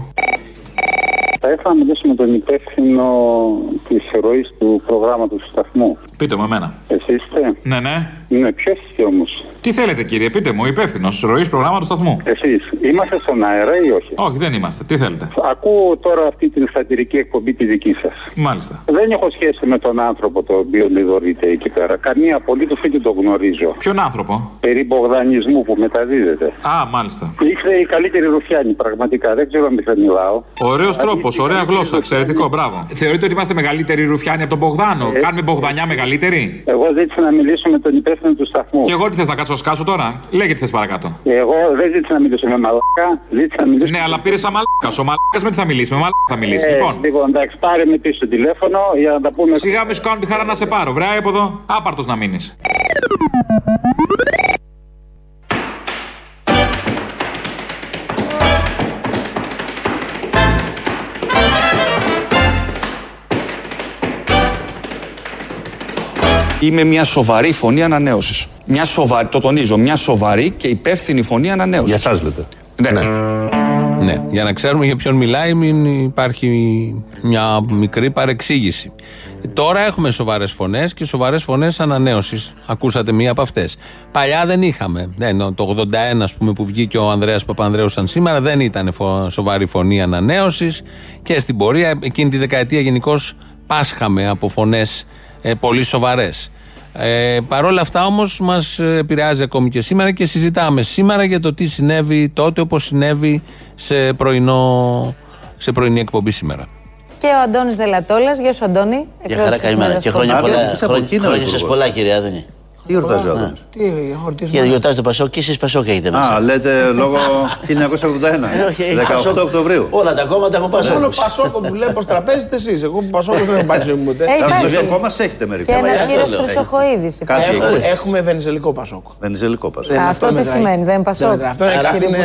Θα ήθελα να μιλήσουμε με τον υπεύθυνο της ροής του προγράμματος του σταθμού. Πείτε μου εμένα. Εσύ είστε; Ναι, ναι. Ναι, ποιος είστε όμως; Τι θέλετε, κύριε, πείτε μου, υπεύθυνος ροής προγράμματος σταθμού. Εσείς είμαστε στον αέρα ή όχι; Όχι, δεν είμαστε. Τι θέλετε; Ακούω τώρα αυτή την σατυρική εκπομπή τη δική σας. Μάλιστα. Δεν έχω σχέση με τον άνθρωπο το οποίο λιδωρείται εκεί πέρα. Καμία απολύτω δεν τον γνωρίζω. Ποιον άνθρωπο; Περί Μπογδανισμού που μεταδίδεται. Α, μάλιστα. Είστε η καλύτερη ρουφιάνη, πραγματικά. Δεν ξέρω αν δεν μιλάω. Ωραίος τρόπο, ωραία γλώσσα, εξαιρετικό, μπράβο. Θεωρείτε ότι είμαστε μεγαλύτεροι ρουφιάνοι από τον Μπογδάνο. Ε. Κάνουμε Μπογδανιά μεγαλύτερη. Εγώ ζήτησα να μιλήσω με τον υπεύθυνο του σταθμού. Και εγώ τι θες να κάτσω σκάσω τώρα; Λέγε τι θες παρακάτω. Εγώ δεν ζήτησα να μιλήσω με μαλάκα, ζήτησα να μιλήσω. Ναι, αλλά πήρες σαν μαλάκας. Ο μαλάκας με τι θα μιλήσει. Με μαλάκα θα μιλήσει. Ε, Λοιπόν, λοιπόν, εντάξει, πάρε με πίσω τηλέφωνο για να τα πούμε. σιγά μη σου κάνω τη χαρά να σε πάρω. Βρέα από εδώ. Άπαρτος να μείνεις. Είμαι μια σοβαρή φωνή ανανέωσης. Μια σοβαρή, το τονίζω, μια σοβαρή και υπεύθυνη φωνή ανανέωσης. Για εσά λέτε. Ναι. Ναι, για να ξέρουμε για ποιον μιλάει, μην υπάρχει μια μικρή παρεξήγηση. Τώρα έχουμε σοβαρές φωνές και σοβαρές φωνές ανανέωσης. Ακούσατε μία από αυτές. Παλιά δεν είχαμε. Ναι, ενώ το 81, ας πούμε, που βγήκε ο Ανδρέας Παπανδρέου σαν σήμερα, δεν ήταν φο- σοβαρή φωνή ανανέωσης. Και στην πορεία, εκείνη τη δεκαετία γενικώς πάσχαμε από φωνές ε, πολύ σοβαρές. Ε, Παρ' όλα αυτά όμως μας επηρεάζει ακόμη και σήμερα και συζητάμε σήμερα για το τι συνέβη τότε όπως συνέβη σε, πρωινό, σε πρωινή εκπομπή σήμερα. Και ο Αντώνης Δελατόλας. Γεια σου Αντώνη. Για χαρά καλημέρα. Και χρόνια πολλά. Χρόνια σας πολλά κύριε Άδωνη. Τι γιορτάζει ο Άδωνης. Τι γιορτίζουμε. Για γιορτάζει το Πασόκ και εσείς Πασόκ έχετε μέσα. Α, λέτε λόγω [laughs] 1981. Ε, όχι, έχει 18 Πασόκ. Οκτωβρίου. Όλα τα κόμματα έχουν Πασόκ. Μόνο Πασόκο που λέει πω τραπέζετε εσείς. Εγώ που Πασόκο δεν έχω πάει σε μου ποτέ. Ε, υπάρχει. Δηλαδή ακόμα σε έχετε μερικά. Και ένας αυτό κύριος λέω. Χρυσοχοίδης. Κάτι υπάρχει. Έχουμε, έχει. έχουμε βενιζελικό Πασόκο. Βενιζελικό Πασόκ. Ε, Αυτό τι μετράει. σημαίνει, δεν Πασόκ; Δεν- Αυτό είναι Άρα κάτι είναι.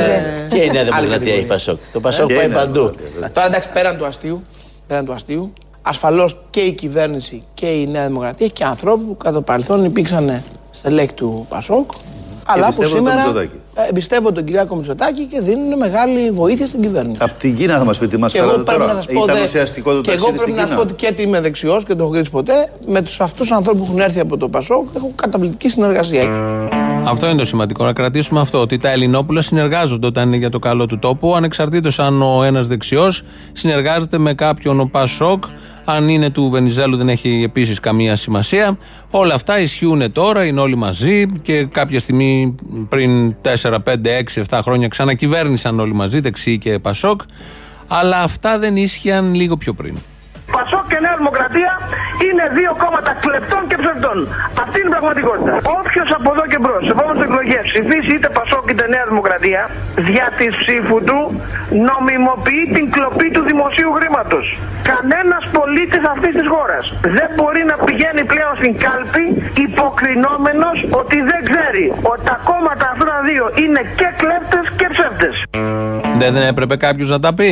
Και η Νέα άλλη Δημοκρατία κατηγορία. έχει Πασόκ. Το Πασόκ Και πάει η Νέα παντού. Δημοκρατία. Τώρα εντάξει, πέραν του αστείου, πέραν του αστείου, ασφαλώς και η κυβέρνηση και η Νέα Δημοκρατία και ανθρώπου που κατά το παρελθόν υπήρξαν στελέχη του Πασόκ. Αλλά που εμπιστεύονται τον σήμερα Μητσοτάκη. ε, εμπιστεύονται τον Κυριάκο Μητσοτάκη και δίνουν μεγάλη βοήθεια στην κυβέρνηση. Από την Κίνα θα μας πει τι μας Και εγώ φέρατε πρέπει να τώρα. σας πω. Ήταν δε- ουσιαστικό το και εγώ ταξίδι πρέπει στην να σα πω Κίνα. ότι και ότι είμαι δεξιός και το έχω κρίσει ποτέ. Με τους αυτούς ανθρώπους που έχουν έρθει από το Πασόκ έχω καταπληκτική συνεργασία. Αυτό είναι το σημαντικό, να κρατήσουμε αυτό. Ότι τα Ελληνόπουλα συνεργάζονται όταν είναι για το καλό του τόπου, ανεξαρτήτως αν ο ένας δεξιός συνεργάζεται με κάποιον ο Πασόκ. Αν είναι του Βενιζέλου δεν έχει επίσης καμία σημασία. Όλα αυτά ισχύουν τώρα, είναι όλοι μαζί και κάποια στιγμή πριν 4, 5, 6, 7 χρόνια ξανακυβέρνησαν όλοι μαζί, δεξιοί και Πασόκ. Αλλά αυτά δεν ίσχυαν λίγο πιο πριν. Πασόκ και Νέα Δημοκρατία είναι δύο κόμματα κλεπτών και ψευτών. Αυτή είναι η πραγματικότητα. Όποιος από εδώ και μπρος, σε επόμενες εκλογές ψηφίσει είτε Πασόκ είτε Νέα Δημοκρατία, δια της ψήφου του νομιμοποιεί την κλοπή του δημοσίου χρήματος. Κανένας πολίτης αυτής της χώρας δεν μπορεί να πηγαίνει πλέον στην κάλπη υποκρινόμενος ότι δεν ξέρει ότι τα κόμματα αυτά τα δύο είναι και κλέπτες και ψεύτες. Δεν έπρεπε κάποιος να τα πει.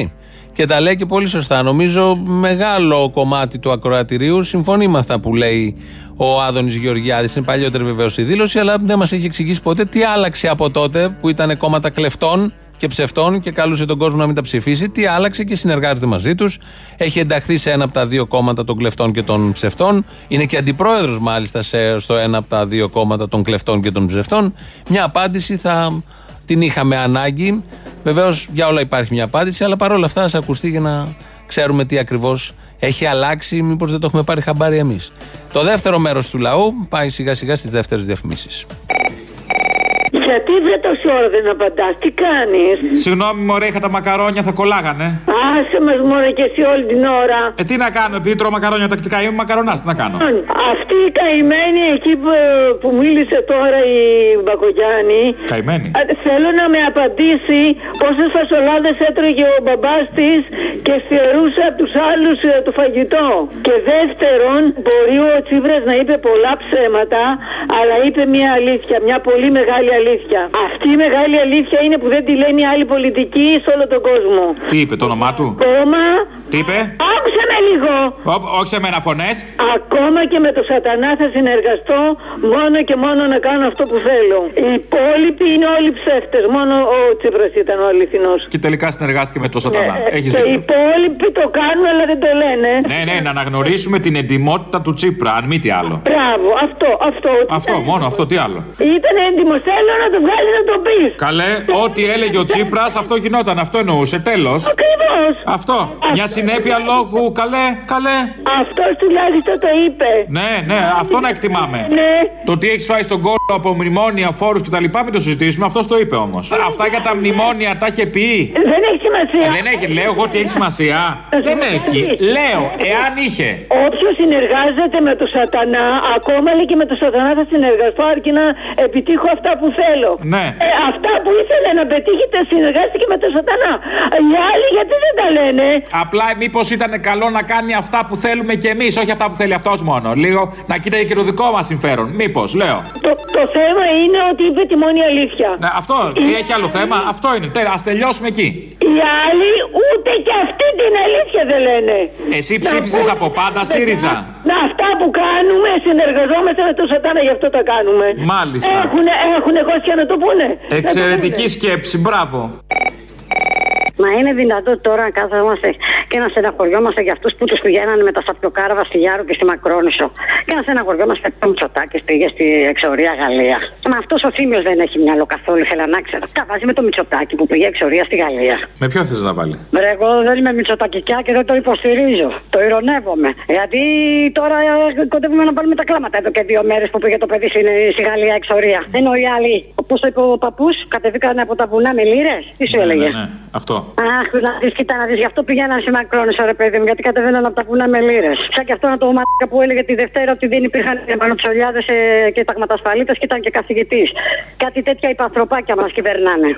Και τα λέει και πολύ σωστά. Νομίζω μεγάλο κομμάτι του ακροατηρίου συμφωνεί με αυτά που λέει ο Άδωνης Γεωργιάδης. Είναι παλιότερη βεβαίως η δήλωση, αλλά δεν μας έχει εξηγήσει ποτέ τι άλλαξε από τότε που ήταν κόμματα κλεφτών και ψευτών και καλούσε τον κόσμο να μην τα ψηφίσει. Τι άλλαξε και συνεργάζεται μαζί τους. Έχει ενταχθεί σε ένα από τα δύο κόμματα των κλεφτών και των ψευτών. Είναι και αντιπρόεδρος μάλιστα σε, στο ένα από τα δύο κόμματα των κλεφτών και των ψευτών. Μια απάντηση θα την είχαμε ανάγκη. Βεβαίως για όλα υπάρχει μια απάντηση, αλλά παρόλα αυτά ας ακουστεί για να ξέρουμε τι ακριβώς έχει αλλάξει, μήπως δεν το έχουμε πάρει χαμπάρι εμείς. Το δεύτερο μέρος του λαού πάει σιγά σιγά στις δεύτερες διαφημίσεις. Γιατί βρε τόση ώρα δεν απαντάς, τι κάνεις; Συγγνώμη, μωρέ, είχα τα μακαρόνια, θα κολλάγανε. Άσε μας μόνο και εσύ όλη την ώρα. Ε, τι να κάνω, επειδή τρώω μακαρόνια τακτικά, είμαι μακαρονάς, τι να κάνω. Αυτή η καημένη εκεί που, που μίλησε τώρα η Μπακογιάννη. Καημένη. α, Θέλω να με απαντήσει πόσες φασολάδες έτρωγε ο μπαμπάς της και στερούσε από τους άλλους το φαγητό. Και δεύτερον, μπορεί ο Τσίπρας να είπε πολλά ψέματα, αλλά είπε μια αλήθεια, μια πολύ μεγάλη αλήθεια. Αυτή η μεγάλη αλήθεια είναι που δεν τη λένε οι άλλοι πολιτικοί σε όλο τον κόσμο. Τι είπε, το όνομά του; Κόμμα. Τι είπε; Άκουσε με λίγο. Ω- όχι σε μένα φωνές. Ακόμα και με το σατανά θα συνεργαστώ μόνο και μόνο να κάνω αυτό που θέλω. Οι υπόλοιποι είναι όλοι ψεύτες. Μόνο ο Τσίπρας ήταν ο αληθινός. Και τελικά συνεργάστηκε με το Σατανά. Ε, Έχεις και οι δίκιο. υπόλοιποι το κάνουν αλλά δεν το λένε. Ναι, ναι, να αναγνωρίσουμε την εντυμότητα του Τσίπρα, αν μη τι άλλο. Μπράβο, αυτό, αυτό. Αυτό, μόνο αυτό, τι άλλο. Ήταν έντιμος, θέλω να το βγάλεις να το πεις. Καλέ, ό,τι έλεγε ο Τσίπρας, αυτό γινόταν, αυτό εννοούσε. Τέλος. Ακριβώς. Αυτό. Μια συνέπεια λόγου, καλέ, καλέ. Αυτός τουλάχιστον το είπε. Ναι, ναι, αυτό να εκτιμάμε. Ναι. Το τι έχεις φάει στον κόλλο από μνημόνια, φόρους κτλ. Μην το συζητήσουμε, αυτός το είπε όμως. Αυτά για τα μνημόνια τα είχε πει. Δεν έχει σημασία. Δεν έχει, λέω εγώ ότι έχει σημασία. Δεν έχει. Λέω, εάν είχε. Όποιος συνεργάζεται με το σατανά, ακόμα λέει και με το σατανά θα συνεργαστώ αρκεί να επιτύχω αυτά που θέλω. Ναι. Ε, αυτά που ήθελε να πετύχει τα συνεργάστηκε με το σατανά. Οι άλλοι γιατί δεν τα λένε; Απλά μήπως ήταν καλό να κάνει αυτά που θέλουμε κι εμείς, όχι αυτά που θέλει αυτός μόνο. Λίγο να κοίταγε και το δικό μας συμφέρον. Μήπως, λέω. Το, το θέμα είναι ότι είπε τη μόνη αλήθεια. Ναι, αυτό. Τι έχει άλλο θέμα, αυτό είναι. Τέλο, ας τελειώσουμε εκεί. Οι άλλοι ούτε και αυτή την αλήθεια δεν λένε. Εσύ ψήφισες από πάντα ΣΥΡΙΖΑ. Να αυτά που κάνουμε, συνεργαζόμαστε με το σατάνα, γι' αυτό τα κάνουμε. Μάλιστα. Έχουν, έχουν κόσια να το πούνε. Εξαιρετική σκέψη, μπράβο. Μα είναι δυνατό τώρα να κάθομαστε και να στεναχωριόμαστε για αυτούς που τους πηγαίνανε με τα σαπιοκάραβα στη Γιάρου και στη Μακρόνισο. Και να στεναχωριόμαστε που ο Μητσοτάκη πήγε στη εξορία Γαλλία. Μα αυτός ο Θήμιο δεν έχει μυαλό καθόλου, θέλω να ξέρω. Τα βάζει με το Μητσοτάκη που πήγε εξορία στη Γαλλία. Με ποιο θες να βάλει; Βρε, εγώ δεν είμαι Μητσοτακικιά και δεν το υποστηρίζω. Το ηρωνεύομαι. Γιατί τώρα ε, κοντεύουμε να βάλουμε τα κλάματα εδώ και δύο μέρες που πήγε το παιδί στην, στη Γαλλία εξορία. Ενώ οι άλλοι, όπως το είπε ο παππούς, κατεβήκαν από τα βουνά με λίρες. Τι σου έλεγε; Ναι, ναι, αυτό. Αχ, να δεις, κοίτα να δεις, γι' αυτό πήγαιναν σε Μακρόνισο, ρε παιδί μου, γιατί κατεβαίναν από τα βουνά με λίρε. Σαν και αυτό να το μάτια που έλεγε τη Δευτέρα ότι δεν υπήρχαν μανοψολιάδε ε, και ταγματασφαλίτε και ήταν και καθηγητής. Κάτι τέτοια υπαθροπάκια μας κυβερνάνε.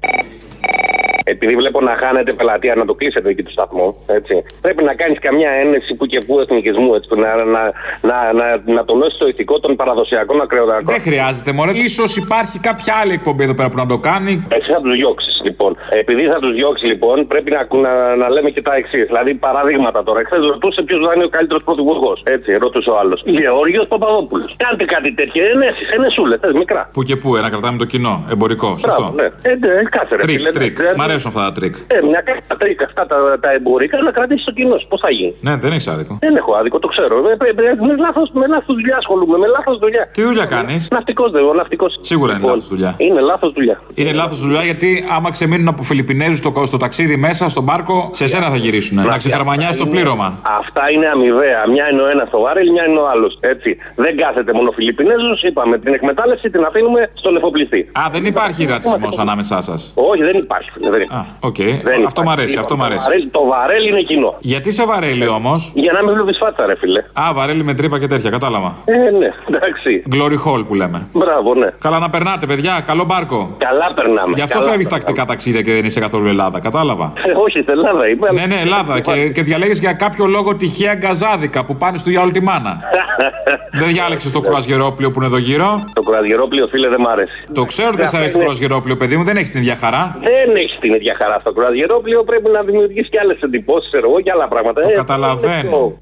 Επειδή βλέπω να χάνετε πελατεία, να το κλείσετε εκεί του σταθμού. Έτσι. Πρέπει να κάνεις καμιά ένεση που και που εθνικισμού. Έτσι, να, να, να, να, να τονώσει το ηθικό των παραδοσιακών ακρεοδακών. Δεν χρειάζεται, Μωρέ. σω υπάρχει κάποια άλλη εκπομπή εδώ πέρα που να το κάνει. Έτσι θα τους διώξεις, λοιπόν. Επειδή θα τους διώξει, λοιπόν, πρέπει να, να, να λέμε και τα εξής. Δηλαδή, παραδείγματα τώρα. Χθε ρωτούσε ποιος θα είναι ο καλύτερος πρωθυπουργός. Έτσι, ρωτούσε ο άλλος. Γεώργιος Παπαδόπουλος. Κάντε κάτι τέτοιο. Ενέσει, ενεσούλε, μικρά. Πού και πού, ε, να κρατάμε το κοινό. Εμπορικό. Σωστό. Μπράβο, ναι. Ε, ναι, κάθε ρε, Τρίκ, φίλε, τρικ. ναι. Μ' αρέσουν αυτά τα τρικ. Ε, μια κάποια τρικ αυτά τα, τα εμπορικά να κρατήσεις το κοινό. Πώς θα γίνει; Ναι, δεν έχεις άδικο. Δεν έχω άδικο, το ξέρω. Ε, ε, ε, με λάθος με λάθος δουλειά ασχολούμαι. Με λάθος δουλειά. Τι δουλειά κάνεις; Ναυτικός δεν εγώ, ναυτικός. Σίγουρα είναι λάθος δουλειά. Είναι λάθος δουλειά. Είναι λάθος δουλειά γιατί άμα ξεμείνουν από Φιλιππινέζους στο, στο ταξίδι μέσα στο μπάρκο, σε σένα θα γυρίσουν. Να ξεχαρμανιάσει το πλήρωμα. Αυτά είναι αμοιβαία. Μια είναι ο ένα στο βαρέλι, μια είναι ο άλλος. Έτσι. Δεν κάθεται μόνο Φιλιππινέζους, είπαμε. Την εκμετάλλευση την αφήνουμε στον εφοπλιστή. Α, δεν υπάρχει ρατσισμός ανάμεσά σας. Όχι, δεν υπάρχει. φίλε, Δεν υπάρχει. Οκ. Δεν Αυτό μου αρέσει, υπάρχει. αυτό μου αρέσει. Το βαρέλι, το βαρέλι είναι κοινό. Γιατί σε βαρέλι όμως; Για να μην βλέπει φάτσα, ρε φίλε. Α, βαρέλι με τρύπα και τέτοια, κατάλαβα. Ε, ναι, εντάξει. Glory hole που λέμε. Μπράβο, ναι. Καλά να περνάτε, παιδιά, καλό μπάρκο. Καλά περνάμε. Γι' αυτό Καλά φεύγεις περνάμε. τακτικά ταξίδια και δεν είσαι καθόλου Ελλάδα, κατάλαβα. Ε, όχι, στην Ελλάδα είμαι. Ναι, ναι, Ελλάδα. και, και διαλέγεις για κάποιο λόγο τυχαία γκαζάδικα που πάνε στο διάλογο τη μάνα. [laughs] δεν διάλεξες το κουρασγερόπλιο που είναι εδώ γύρω; Το κουρασγερόπλιο, φίλε, δεν μ' αρέσει. Το ξέρω ότι δεν σε αρέσει το κουρασγερόπλιο, παιδί μου, δεν έχεις την ίδια χαρά. Δεν έχεις την ίδια χαρά στο κουρασγερόπλιο. Πρέπει να δημιουργήσει και άλλες εντυπώσεις, ξέρω εγώ, και άλλα πράγματα. Το Ε, καταλαβαίνω.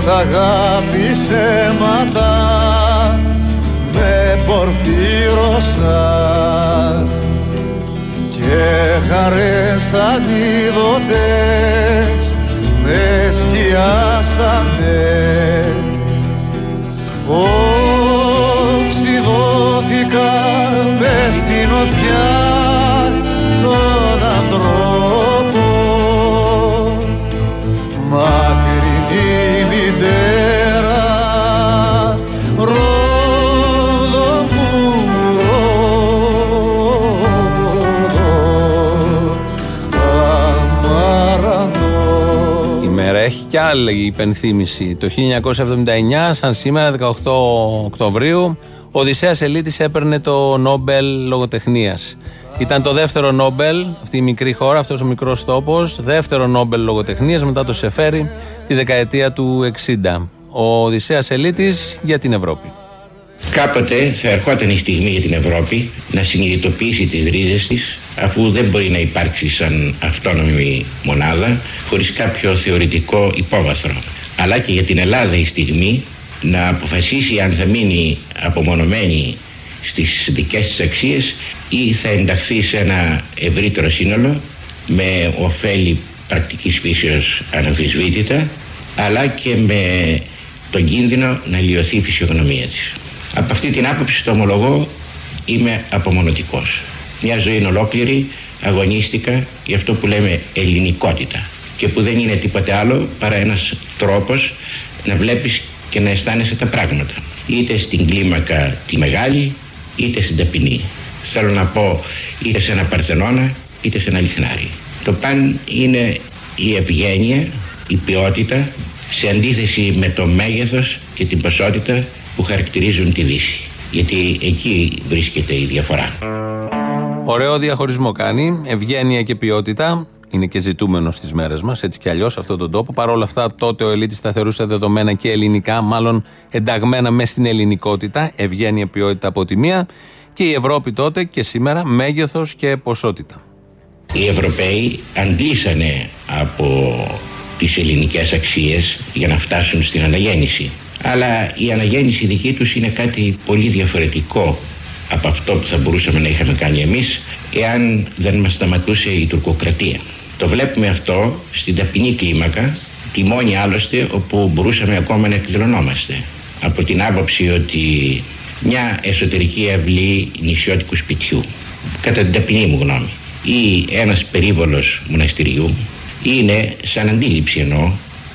Της αγάπης αίματα με πορφύρωσαν και χαρές ανίδωτες με σκιάσανε. Οξυδώθηκα μες στην οτιά κι άλλη υπενθύμηση. Το 1979, σαν σήμερα, 18 Οκτωβρίου, ο Οδυσσέας Ελίτης έπαιρνε το Νόμπελ Λογοτεχνίας. Ήταν το δεύτερο Νόμπελ, αυτή η μικρή χώρα, αυτός ο μικρός τόπος, δεύτερο Νόμπελ Λογοτεχνίας μετά το Σεφέρι τη δεκαετία του 60. Ο Οδυσσέας Ελίτης για την Ευρώπη. Κάποτε θα ερχόταν η στιγμή για την Ευρώπη να συνειδητοποιήσει τις ρίζες της αφού δεν μπορεί να υπάρξει σαν αυτόνομη μονάδα χωρίς κάποιο θεωρητικό υπόβαθρο. Αλλά και για την Ελλάδα η στιγμή να αποφασίσει αν θα μείνει απομονωμένη στις δικές της αξίες ή θα ενταχθεί σε ένα ευρύτερο σύνολο με ωφέλη πρακτικής φύσεως αναμφισβήτητα αλλά και με τον κίνδυνο να λιωθεί η φυσιογνωμία της. Από αυτή την άποψη το ομολογώ είμαι απομονωτικός. Μια ζωή ολόκληρη αγωνίστηκα για αυτό που λέμε ελληνικότητα και που δεν είναι τίποτε άλλο παρά ένας τρόπος να βλέπεις και να αισθάνεσαι τα πράγματα είτε στην κλίμακα τη μεγάλη είτε στην ταπεινή. Θέλω να πω είτε σε ένα παρθενώνα είτε σε ένα λιχνάρι. Το παν είναι η ευγένεια, η ποιότητα σε αντίθεση με το μέγεθος και την ποσότητα που χαρακτηρίζουν τη Δύση. Γιατί εκεί βρίσκεται η διαφορά. Ωραίο διαχωρισμό κάνει. Ευγένεια και ποιότητα. Είναι και ζητούμενος στις μέρες μας, έτσι κι αλλιώς, σε αυτόν τον τόπο. Παρ' όλα αυτά, τότε ο Ελίτης τα θεωρούσε δεδομένα και ελληνικά, μάλλον ενταγμένα μες στην ελληνικότητα. Ευγένεια, ποιότητα από τη μία. Και η Ευρώπη τότε και σήμερα, μέγεθος και ποσότητα. Οι Ευρωπαίοι αντλήσανε από τις ελληνικές αξίες για να φτάσουν στην αναγέννηση. Αλλά η αναγέννηση δική τους είναι κάτι πολύ διαφορετικό από αυτό που θα μπορούσαμε να είχαμε κάνει εμείς εάν δεν μας σταματούσε η τουρκοκρατία. Το βλέπουμε αυτό στην ταπεινή κλίμακα, τη μόνη άλλωστε όπου μπορούσαμε ακόμα να εκδηλωνόμαστε. Από την άποψη ότι μια εσωτερική αυλή νησιώτικου σπιτιού, κατά την ταπεινή μου γνώμη, ή ένας περίβολος μοναστηριού, είναι σαν αντίληψη εννοώ,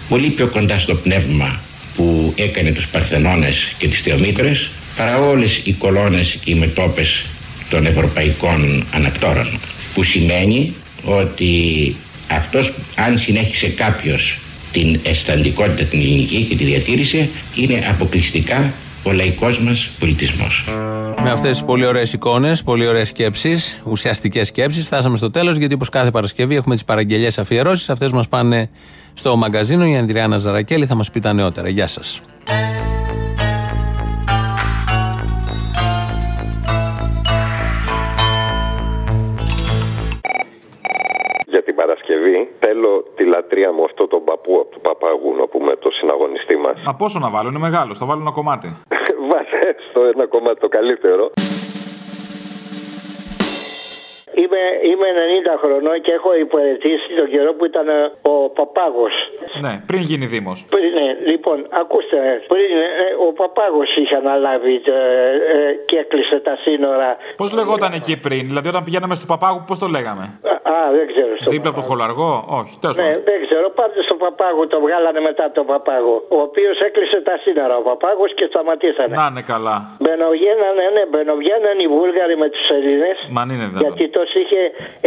πολύ πιο κοντάς στο πνεύμα που έκανε τους Παρθενώνες και τις Θεομήτρες παρά όλες οι κολόνες και οι μετόπες των ευρωπαϊκών ανακτόρων που σημαίνει ότι αυτός αν συνέχισε κάποιος την αισθαντικότητα την ελληνική και τη διατήρησε είναι αποκλειστικά ο λαϊκός μας πολιτισμός. Με αυτές τις πολύ ωραίες εικόνες, πολύ ωραίες σκέψεις, ουσιαστικές σκέψεις, φτάσαμε στο τέλος. Γιατί όπως κάθε Παρασκευή έχουμε τις παραγγελίες αφιερώσεις. Αυτές μας πάνε στο μαγκαζίνο. Η Ανδριάνα Ζαρακέλη θα μας πει τα νεότερα. Γεια σας. Για την Παρασκευή θέλω τη λατρεία μου αυτό τον παππού από του Παπάγου, να πούμε, το συναγωνιστή μας. Μα πόσο να βάλω, είναι μεγάλος, θα βάλω ένα κομμάτι. [laughs] Βάζε στο ένα κομμάτι το καλύτερο. Είμαι, είμαι 90 χρονών και έχω υπηρετήσει τον καιρό που ήταν ε, ο Παπάγος. Ναι, πριν γίνει Δήμος. Πριν, ναι, λοιπόν, ακούστε, πριν ε, ο Παπάγος είχε αναλάβει ε, ε, και έκλεισε τα σύνορα. Πώς λεγόταν εκεί πριν, δηλαδή όταν πηγαίναμε στο Παπάγου, πώς το λέγαμε; Α, δεν ξέρω. στο Δίπλα από το χολαργό, όχι, τέλος Ναι, δεν ξέρω. Πάντως στον Παπάγο το βγάλανε μετά τον Παπάγο. Ο οποίος έκλεισε τα σύνορα ο Παπάγος και σταματήσανε. Να είναι καλά. Μπαινοβγαίνανε, ναι, μπαινοβγαίνανε οι Βούλγαροι με τους Έλληνες. Μα αν είναι δυνατόν. Γιατί τόσο είχε,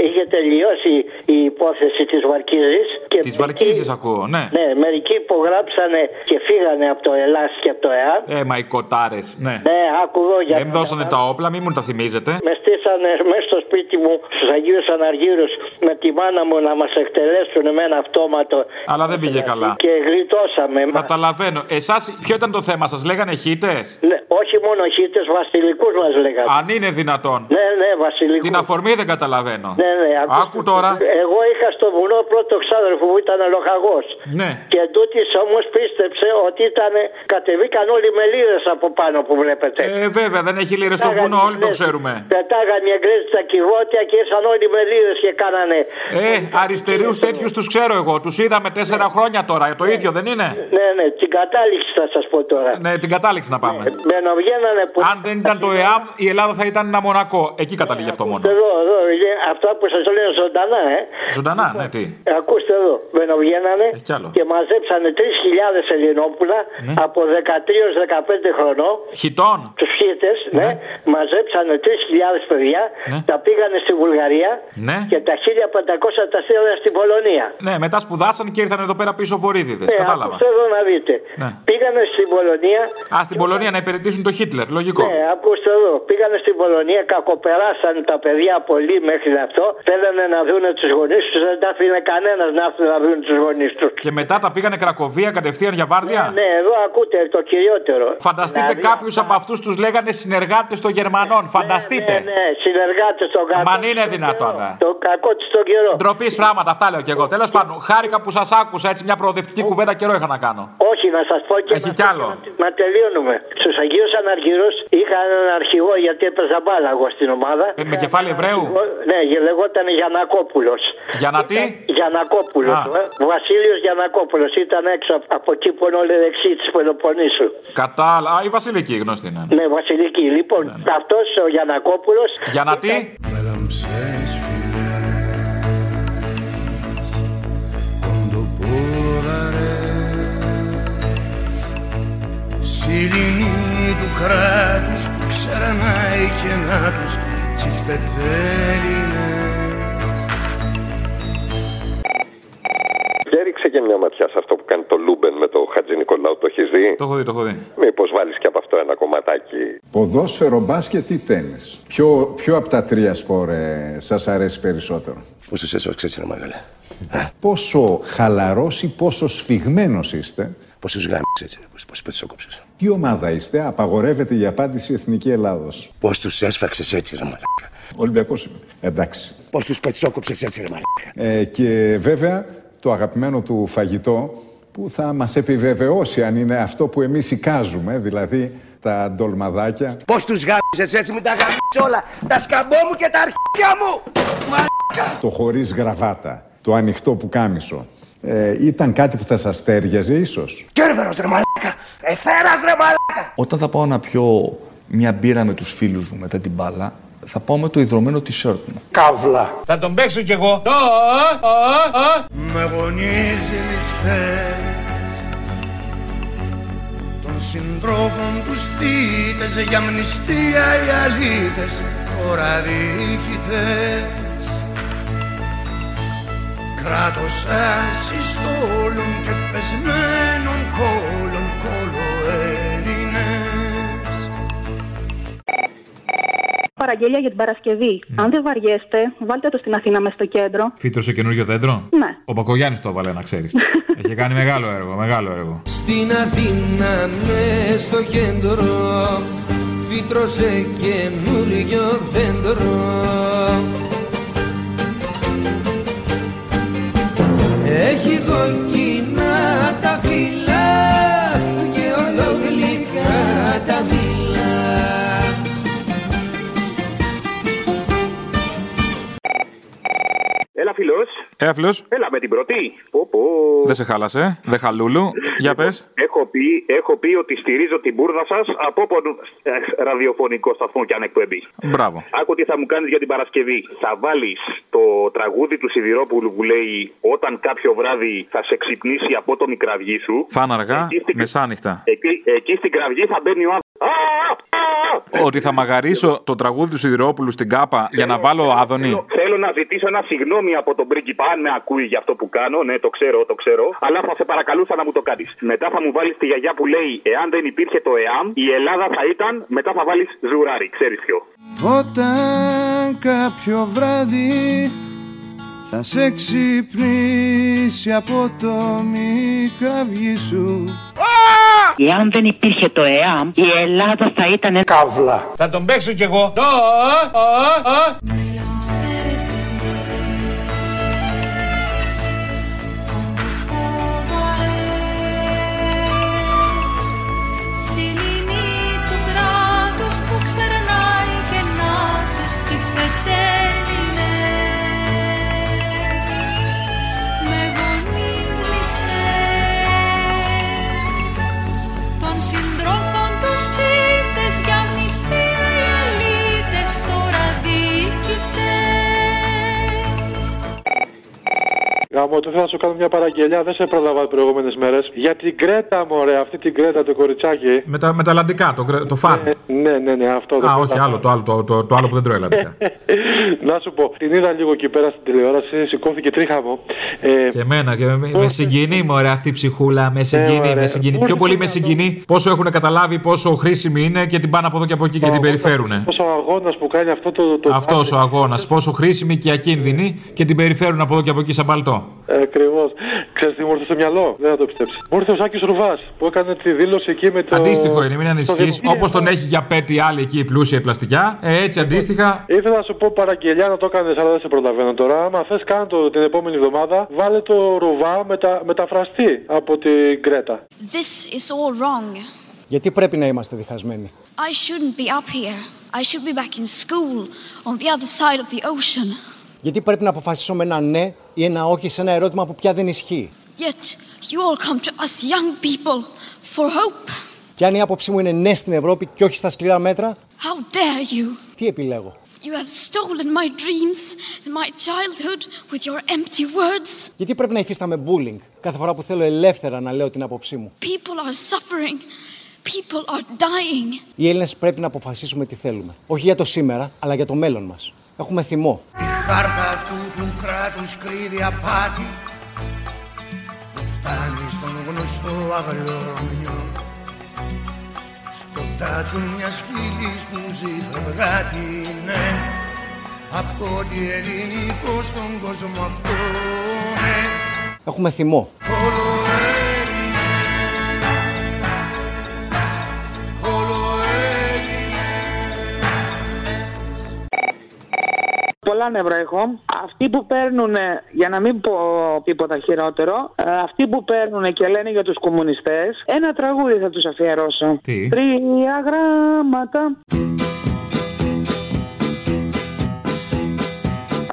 είχε τελειώσει η υπόθεση της Βαρκίζης. Της Βαρκίζης ακούω, ναι. Ναι, μερικοί υπογράψανε και φύγανε από το Ελλάς και από το ΕΑΠ. Ε, μα οι κοτάρες, ναι. Ναι, άκουγω για Δεν δώσανε τα όπλα, μην μου τα θυμίζετε. με στήσανε μέσα στο σπίτι μου στους Αγίους Αναργύρους με τη μάνα μου να μας εκτελέσουν με ένα αυτόματο. Αλλά δεν πήγε καλά. Και γλιτώσαμε. Καταλαβαίνω. Εσάς, ποιο ήταν το θέμα, σας λέγανε χίτες; Ναι, όχι μόνο χίτες, βασιλικούς μας λέγανε. Αν είναι δυνατόν. Ναι, ναι, βασιλικούς. Την αφορμή δεν καταλαβαίνω. Ναι, ναι, ακούστε. Άκου τώρα. Εγώ είχα στο βουνό πρώτο ξάδερφο που ήταν λοχαγός. Ναι. Και τούτη όμως πίστεψε ότι ήταν. Κατεβήκαν όλοι με λίρες από πάνω που βλέπετε. Ε, βέβαια, δεν έχει λίρες στο βουνό, όλοι το ξέρουμε. Πετάγαν οι Εγγλέζοι στα κυβότια και ήρθαν όλοι με λίρες και κάνανε. Ε, αριστερίου τέτοιους τους ξέρω εγώ. Τους είδαμε τέσσερα χρόνια τώρα. Το ίδιο δεν είναι; Ναι, ναι, την κατάληξη θα σας πω τώρα. Ναι, την κατάληξη να πάμε. Μπαινοβγαίνανε που. Αν δεν ήταν το ΕΑΜ, η Ελλάδα θα ήταν ένα μονακό. Εκεί καταλήγει αυτό μόνο. Εδώ, εδώ, είναι αυτά που σας λέω ζωντανά, ε. Ζωντανά, ναι, τι. Ε, Ακούστε εδώ, μπαινοβγαίνανε Έχει κι άλλο. και μαζέψανε 3.000 Ελληνόπουλα Ναι. από 13-15 χρονών. Χιτών. Τους χίτε, ναι. Μαζέψανε 3.000 παιδιά, Ναι. τα πήγανε στη Βουλγαρία Ναι. και τα 1.500 τα στείλανε στην Πολωνία. Ναι, μετά σπουδάσαν και ήρθαν εδώ πέρα πίσω βορύδιδες. Ναι, Κατάλαβα. ακούστε εδώ να δείτε. Ναι. Πήγανε στην Πολωνία. Α, στην Πολωνία να υπηρετήσουν το Χίτλερ. Λογικό. Ναι, ακούστε εδώ. Πήγανε στην Πολωνία, κακοπεράσαν τα παιδιά πολύ μέχρι αυτό. Θέλανε να δουν τους γονείς τους, δεν τα αφήνε κανένας να έρθουν να δουν τους γονείς τους. Και μετά τα πήγανε Κρακοβία κατευθείαν για βάρδια; Ναι, εδώ ακούτε το κυριότερο. Φανταστείτε Δηλαδή, κάποιους από αυτούς τους λέγανε συνεργάτες των Γερμανών. Φανταστείτε. Ναι, ναι, συνεργάτες στον κακό. Μα αν είναι δυνατόν. ε. Το κακό της στον καιρό. Ντροπής πράγματα, αυτά λέω κι εγώ. Τέλος πάντων, χάρηκα που σας άκουσα έτσι μια προοδευτική κουβέντα καιρό είχα να κάνω. Όχι, να σας πω και. Έχει να- κι άλλο. Μα τελειώνουμε. Στους Αγίους Αναργύρου είχα έναν αρχηγό γιατί έπαιζα μπάλα εγώ στην ομάδα. Ε, με κεφάλι Εβραίου; Ναι, γε- λεγόταν Γιανακόπουλος. Για να τι. Γιανακόπουλος. Α. Ε. Βασίλειος Γιανακόπουλος ήταν έξω από- από εκεί που είναι όλοι δεξί της Πελοποννήσου. Κατάλαβα. Α, η Βασιλική γνωστή είναι. Ναι, Βασιλική. Λοιπόν, αυτός ο Γιανακόπουλος. Για να τι. Μελαμψές φυλές κοντοπόδαρες Σιλινή του κράτους που ξερανάει και να τους τσιφτετέλινες Για ρίξε και μια ματιά σε αυτό που κάνει το Λούμπεν με το Χατζηνικολάου. Το έχεις δει; Το έχω δει, το έχω δει. Μήπως βάλεις και από αυτό ένα κομματάκι; Ποδόσφαιρο, μπάσκετ ή τέννις; Ποιο, ποιο από τα τρία σπορ ε, σας αρέσει περισσότερο; Πόσο σε έσφαξε έτσι, ρε μαλάκα. Πόσο χαλαρός ή πόσο σφιγμένος είστε; Πόσους γάμισες έτσι, ρε. Πόσους πετσόκοψες. Τι ομάδα είστε, απαγορεύεται η απάντηση Εθνική Ελλάδος. Πώς τους έσφαξες έτσι, ρε μαλάκα. Ολυμπιακός είμαι. Εντάξει. Πώς τους πετσόκοψες έτσι, ρε μαλάκα. Ε, και βέβαια το αγαπημένο του φαγητό που θα μας επιβεβαιώσει αν είναι αυτό που εμείς εικάζουμε, δηλαδή τα ντολμαδάκια. Πώς τους γάμισες έτσι μου τα γάμισες όλα. Τα σκαμπό μου και τα αρχίδια μου. Μαλάκα. Το χωρίς γραβάτα, το ανοιχτό που κάμισο. Ε, ήταν κάτι που θα σας τέριαζε ίσως. Κέρβερος ρε μαλάκα. Εθέρας ρε μαλάκα. Όταν θα πάω να πιω μια μπύρα με τους φίλους μου μετά την μπάλα, θα πάω με το ιδρωμένο t-shirt μου. Καύλα. Θα τον παίξω κι εγώ. Με γονίζει μισθές Των συντρόφων τους θύτες Για μνηστία οι αλήτες Τώρα διοικητές Κράτος ασυστόλων και πεσμένων κόλων κολοέλληνες Παραγγελία για την Παρασκευή. Αν δεν βαριέστε, βάλτε το στην Αθήνα μες στο κέντρο. Φύτρωσε καινούριο δέντρο; Ναι. Ο Πακογιάννη το έβαλε, να ξέρεις. [laughs] Έχει κάνει μεγάλο έργο, μεγάλο έργο. Στην Αθήνα μες στο κέντρο φύτρωσε καινούριο δέντρο Έχει κοκκινά φιλό. Έαφλο, Έλα με την πρώτη. Πω, πω. δεν σε χάλασε. Δεν χαλούλου. Για πες. Έχω πει, έχω πει ότι στηρίζω την μπουρδα σας από όπον ε, ραδιοφωνικό σταθμό και αν εκπέμπει. Μπράβο. Άκου τι θα μου κάνεις για την Παρασκευή. Θα βάλεις το τραγούδι του Σιδηρόπουλου που λέει Όταν κάποιο βράδυ θα σε ξυπνήσει από το μικραυγή σου. Θα είναι αργά, Εκεί στην- μεσάνυχτα. Εκεί, εκεί στην κραυγή θα μπαίνει ο άνθρωπο. Ότι θα μαγαρίσω το τραγούδι του Σιδηρόπουλου στην κάπα για να βάλω άδωνη. Θέλω να ζητήσω ένα συγγνώμη από τον πρίγκιπα, αν με ακούει για αυτό που κάνω. Ναι, το ξέρω, το ξέρω. Αλλά θα σε παρακαλούσα να μου το κάνεις. Μετά θα μου βάλεις τη γιαγιά που λέει Εάν δεν υπήρχε το ΕΑΜ, η Ελλάδα θα ήταν. Μετά θα βάλεις ζουράρι, ξέρεις ποιο. Όταν κάποιο βράδυ θα σε ξυπνήσει από το μικραυγή σου Εάν δεν υπήρχε το ΕΑΜ, η Ελλάδα θα ήταν καύλα. Θα τον παίξω κι εγώ. Σιλήνη Γάμο, το θέλω να σου κάνω μια παραγγελιά. Δεν σε πρόλαβα τις προηγούμενες μέρες. Για την Κρέτα, μωρέ, αυτή την Κρέτα, το κοριτσάκι. Με τα, με τα Ελλαντικά, το, γκρε- το φάρ. Ναι, ναι, ναι, αυτό. Α, το όχι, θέλω. άλλο, το άλλο, το, το, το άλλο που δεν τρώει Ελλαντικά. [laughs] να σου πω, την είδα λίγο εκεί πέρα στην τηλεόραση, σηκώθηκε τρίχα μου. Ε, Και εμένα, και με, με συγκινεί μωρέ αυτή η ψυχούλα. Με συγκινεί, ωραία. με συγκινεί. Πιο πολύ με συγκινεί πόσο έχουν καταλάβει πόσο χρήσιμη είναι και την πάνε από εδώ και από εκεί και την περιφέρουνε. Πόσο αγώνας που κάνει αυτό το. το Αυτός ο αγώνας, πόσο χρήσιμη και ακίνδυνη και την περιφέρουν από εδώ και από εκεί σαν παλτό. Ακριβώς. Ξέρεις τι μου ήρθε στο μυαλό, δεν θα το πιστέψεις. Μου ήρθε ο Σάκης Ρουβάς που έκανε τη δήλωση εκεί με το. Αντίστοιχο είναι, μην ανησυχείς. δημοσίευμα. Όπως τον έχει για πέτη άλλη εκεί η πλούσια η πλαστικά, ε, έτσι αντίστοιχα. Ήθελα να σου πω παραγγελιά να το έκανε, αλλά δεν σε προλαβαίνω τώρα. Άμα θες, κάνε το την επόμενη εβδομάδα. Βάλε το ρουβά μετα, μεταφραστή από την Κρέτα. This is all wrong. Γιατί πρέπει να είμαστε διχασμένοι; I shouldn't be up here. I should be back in school on the other side of the ocean. Γιατί πρέπει να αποφασίσω με ένα ναι ή ένα όχι σε ένα ερώτημα που πια δεν ισχύει. Yet you all come to us young people for hope. Και αν η άποψή μου είναι ναι στην Ευρώπη και όχι στα σκληρά μέτρα, How dare you? τι επιλέγω; You have stolen my dreams and my childhood with your empty words. Γιατί πρέπει να υφίσταμαι bullying κάθε φορά που θέλω ελεύθερα να λέω την άποψή μου; People are suffering. People are dying. Οι Έλληνες πρέπει να αποφασίσουμε τι θέλουμε. Όχι για το σήμερα, αλλά για το μέλλον μας. Έχουμε θυμό. Η χάρτα αυτού του κράτους κρύβει απάτη. Που φτάνει στον γνωστό αγριόνιο στο τάτσο μιας φίλης που ζει φευγάτη ναι. Από ό,τι ελληνικό στον κόσμο αυτό ναι. Έχουμε θυμό. Καλά νεύρα έχω. Αυτοί που παίρνουν, για να μην πω τίποτα χειρότερο, ε, αυτοί που παίρνουν και λένε για τους κομμουνιστές, ένα τραγούδι θα τους αφιερώσω. Τι; Τρία γράμματα.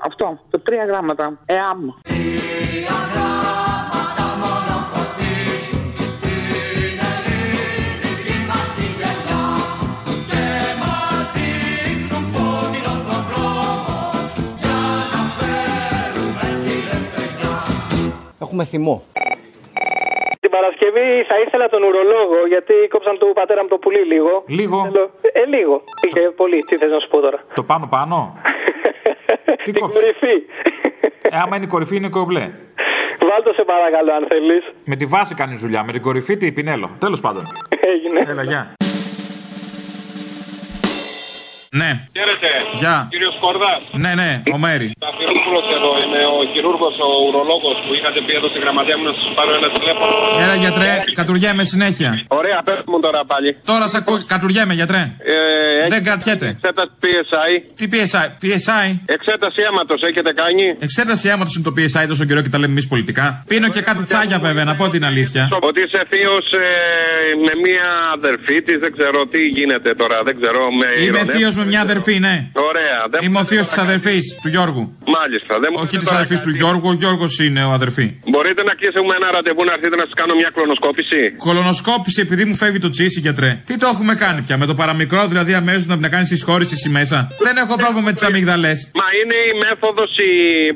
Αυτό, το τρία γράμματα. ΕΑΜ. Έχουμε θυμό. Την Παρασκευή θα ήθελα τον ουρολόγο γιατί κόψαν του πατέρα μου το πουλί λίγο. Λίγο. Θέλω- Ε, λίγο. Είχε πολύ. Τι θες να σου πω τώρα; Το πάνω πάνω; [laughs] Τι Την κορυφή. Ε, άμα είναι η κορυφή, είναι κομπλέ. Βάλτο σε παρακαλώ αν θέλεις. Με τη βάση κάνει δουλειά, με την κορυφή τι πινέλο. Τέλος πάντων. Έγινε. Έλα, γεια. Ναι. Χαίρετε. Γεια. Κύριος Σκορδά. Ναι, ναι, ο Μέρη. Ταφυρόπουλο εδώ είμαι, ο χειρούργος, ο ουρολόγος που είχατε πει εδώ στη γραμματεία μου να σας πάρω ένα τηλέφωνο. Έλα, γιατρέ, κατουργέμαι συνέχεια. Ωραία, πες μου τώρα πάλι. Τώρα σε ακούω, κατουργέμαι, γιατρέ. Ε, Δεν κρατιέται. Εξέταση PSI. Τι PSI, PSI. Εξέταση αίματος έχετε κάνει; Εξέταση αίματος είναι το PSI τόσο καιρό και τα λέμε εμείς πολιτικά. Πίνω και κάτι τσάγια βέβαια, να πω την αλήθεια. Ότι είσαι θείος με μία αδερφή της, δεν ξέρω τι γίνεται τώρα, δεν ξέρω. Με Είμαι ηρωνεύεις. θείος με μια αδερφή, ναι. Ωραία, δεν Είμαι ο θείος της αδερφής του Γιώργου. Μάλιστα, δεν μου Όχι πείτε της τώρα αδερφής κάτι. του Γιώργου, ο Γιώργος είναι ο αδερφή. Μπορείτε να κλείσουμε ένα ραντεβού να έρθετε να σας κάνω μια κλωνοσκόπηση. Κολονοσκόπηση επειδή μου φεύγει το τσίσι, γιατρέ. Τι το έχουμε κάνει πια, με το παραμικρό δηλαδή αμέσως να να κάνει συσχώρηση εσύ μέσα. Δεν έχω πρόβλημα με τις αμύγδαλες. Μα είναι η μέθοδος, η...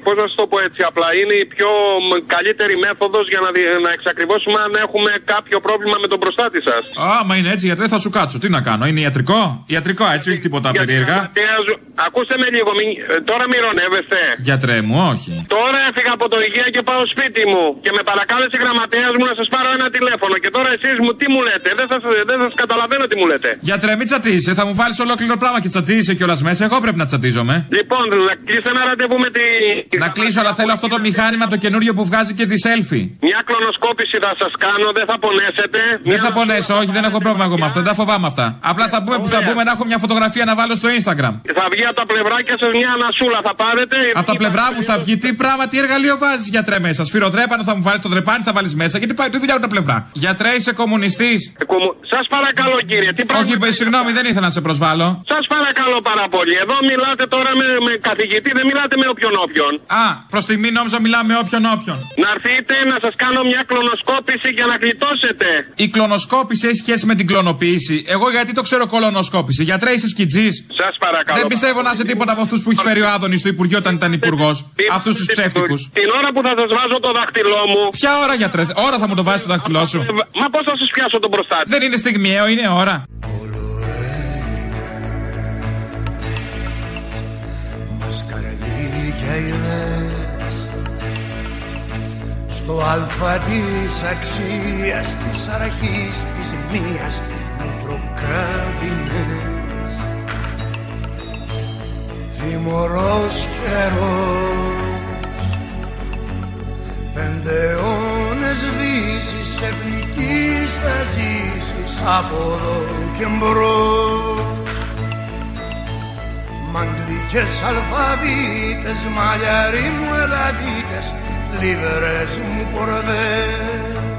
πώς να σου το πω έτσι απλά, είναι η πιο μ, καλύτερη μέθοδος για να, δι- να εξακριβώσουμε αν έχουμε κάποιο πρόβλημα με τον προστάτη σας. Άμα είναι έτσι, γιατρέ, θα σου κάτσω. Τι να κάνω, είναι ιατρικό; Ιατρικό, έτσι, όχι τίποτα περίεργα. Ακούστε με λίγο, μην... ε, τώρα μοιρονεύεστε. Γιατρέ μου, όχι. Τώρα έφυγα από το υγεία και πάω σπίτι μου και με παρακάλεσε η γραμματέας μου να σας πάρω ένα τηλέφωνο. Και τώρα εσείς μου τι μου λέτε, δεν σα δεν σας καταλαβαίνω τι μου λέτε. Γιατρέ, μην τσατίσει, θα μου βάλεις ολόκληρο πράγμα και τσατίζει κιόλας μέσα. Εγώ πρέπει να τσατίζομαι. Λοιπόν, να κλείσετε ένα ραντεβού με τη. Να κλείσω, αλλά θέλω αυτό το μηχάνημα το καινούριο που βγάζει και τη selfie. Μια κλωνοσκόπηση θα σας κάνω, δεν θα πονέσετε. Δεν θα πονέσω, όχι, δεν έχω πρόβλημα εγώ με αυτά. Δεν τα φοβάμαι αυτά. Απλά θα πούμε που θα μπούμε να έχω μια φωτογραφία να βάλω στο Instagram. Θα βγει από τα πλευράκια σα μια ανασούλα, θα πάρετε. Από τα πλευρά μου θα βγει τι πράγμα, τι εργαλείο βάζεις γιατρέ μέσα. Σφυροτρέπανο θα μου βάλεις, το τρεπάνι θα βάλεις μέσα και τι πάει, τι δουλειά από τα πλευρά. Γιατρέ, είσαι κομμουνιστής. Σας παρακαλώ κύριε, τι Όχι, παι, συγγνώμη, δεν ήθελα να σε προσβάλλω. Σας παρακαλώ πάρα πολύ. Εδώ μιλάτε τώρα με, με καθηγητή, δεν μιλάτε με όποιον όποιον. Α, προς τιμή νόμιζα μιλάμε με όποιον όποιον. Να έρθετε να σας κάνω μια κλωνοσκόπηση για να γλιτώσετε. Η κλωνοσκόπηση έχει σχέση με την κλωνοποίηση. Εγώ γιατί το ξέρω κολονοσκόπηση. Γιατρέ, είσαι σκιτζής. Σας παρακαλώ. Δεν πιστεύω να είσαι τίποτα από αυτούς που έχει φέρει ο Άδωνης στο Υπουργείο όταν ήταν υπουργός. Αυτούς τους ψεύτικους. Την ώρα που θα σας βάζω το δάχτυλό μου. Ποια ώρα, γιατρέ, ώρα θα μου το βάζεις το δάχτυλό σου; Μα πώς θα σας πιάσω τον προστάτη. Δεν είναι στιγμιαίο, είναι ώρα. Μασκαρελίκια ιδέες Στο αλφα της αξίας της αρχής της μίας Μικροκάμπινες Τιμωρός καιρός Πέντε αιώνες δύσης εθνικής θα ζήσεις Από εδώ και μπρος Μαγγλικές αλφαβήτες, μαλλιαροί μου ελαδίτες, θλιβερές μου πορδές.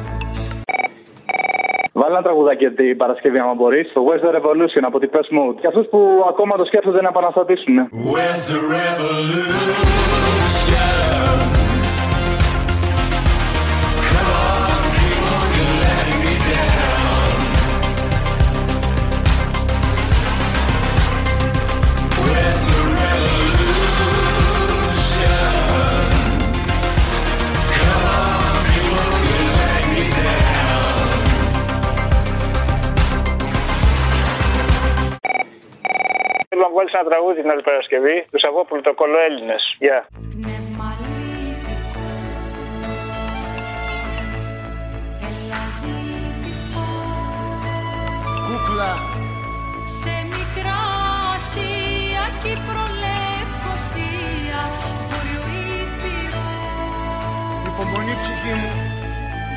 Βάλε ένα τραγουδάκι την Παρασκευή, άμα μπορείς. Το Where's the Revolution από την Press Mode. Και αυτούς που ακόμα το σκέφτονται να επαναστατήσουν. Where's the revolution? Ένα τραγούδι την άλλη Παρασκευή του Σαββόπουλου το κολό Έλληνες. Γεια. Κούκλα, Σε μικρά Ασία, Κύπρο, Λευκοσία, Βόρειο Ήπειρο. Υπομονή ψυχή μου,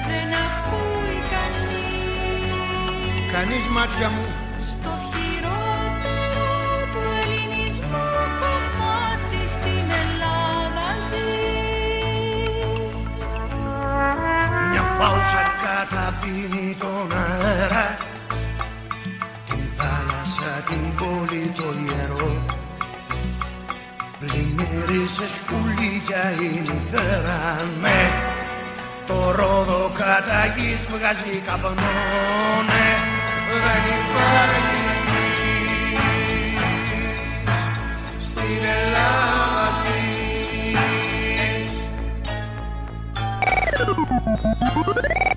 Δεν ακούει κανείς. Κανείς μάτια μου, Πάουσα καταπίνει τον αέρα Την θάλασσα, την πόλη, το ιερό. Πλημμύρισες σκουλίκια η μητέρα Με ναι. το ρόδο κατά γης βγάζει καπνό Ναι, δεν υπάρχει. Στην Ελλάδα Thank you.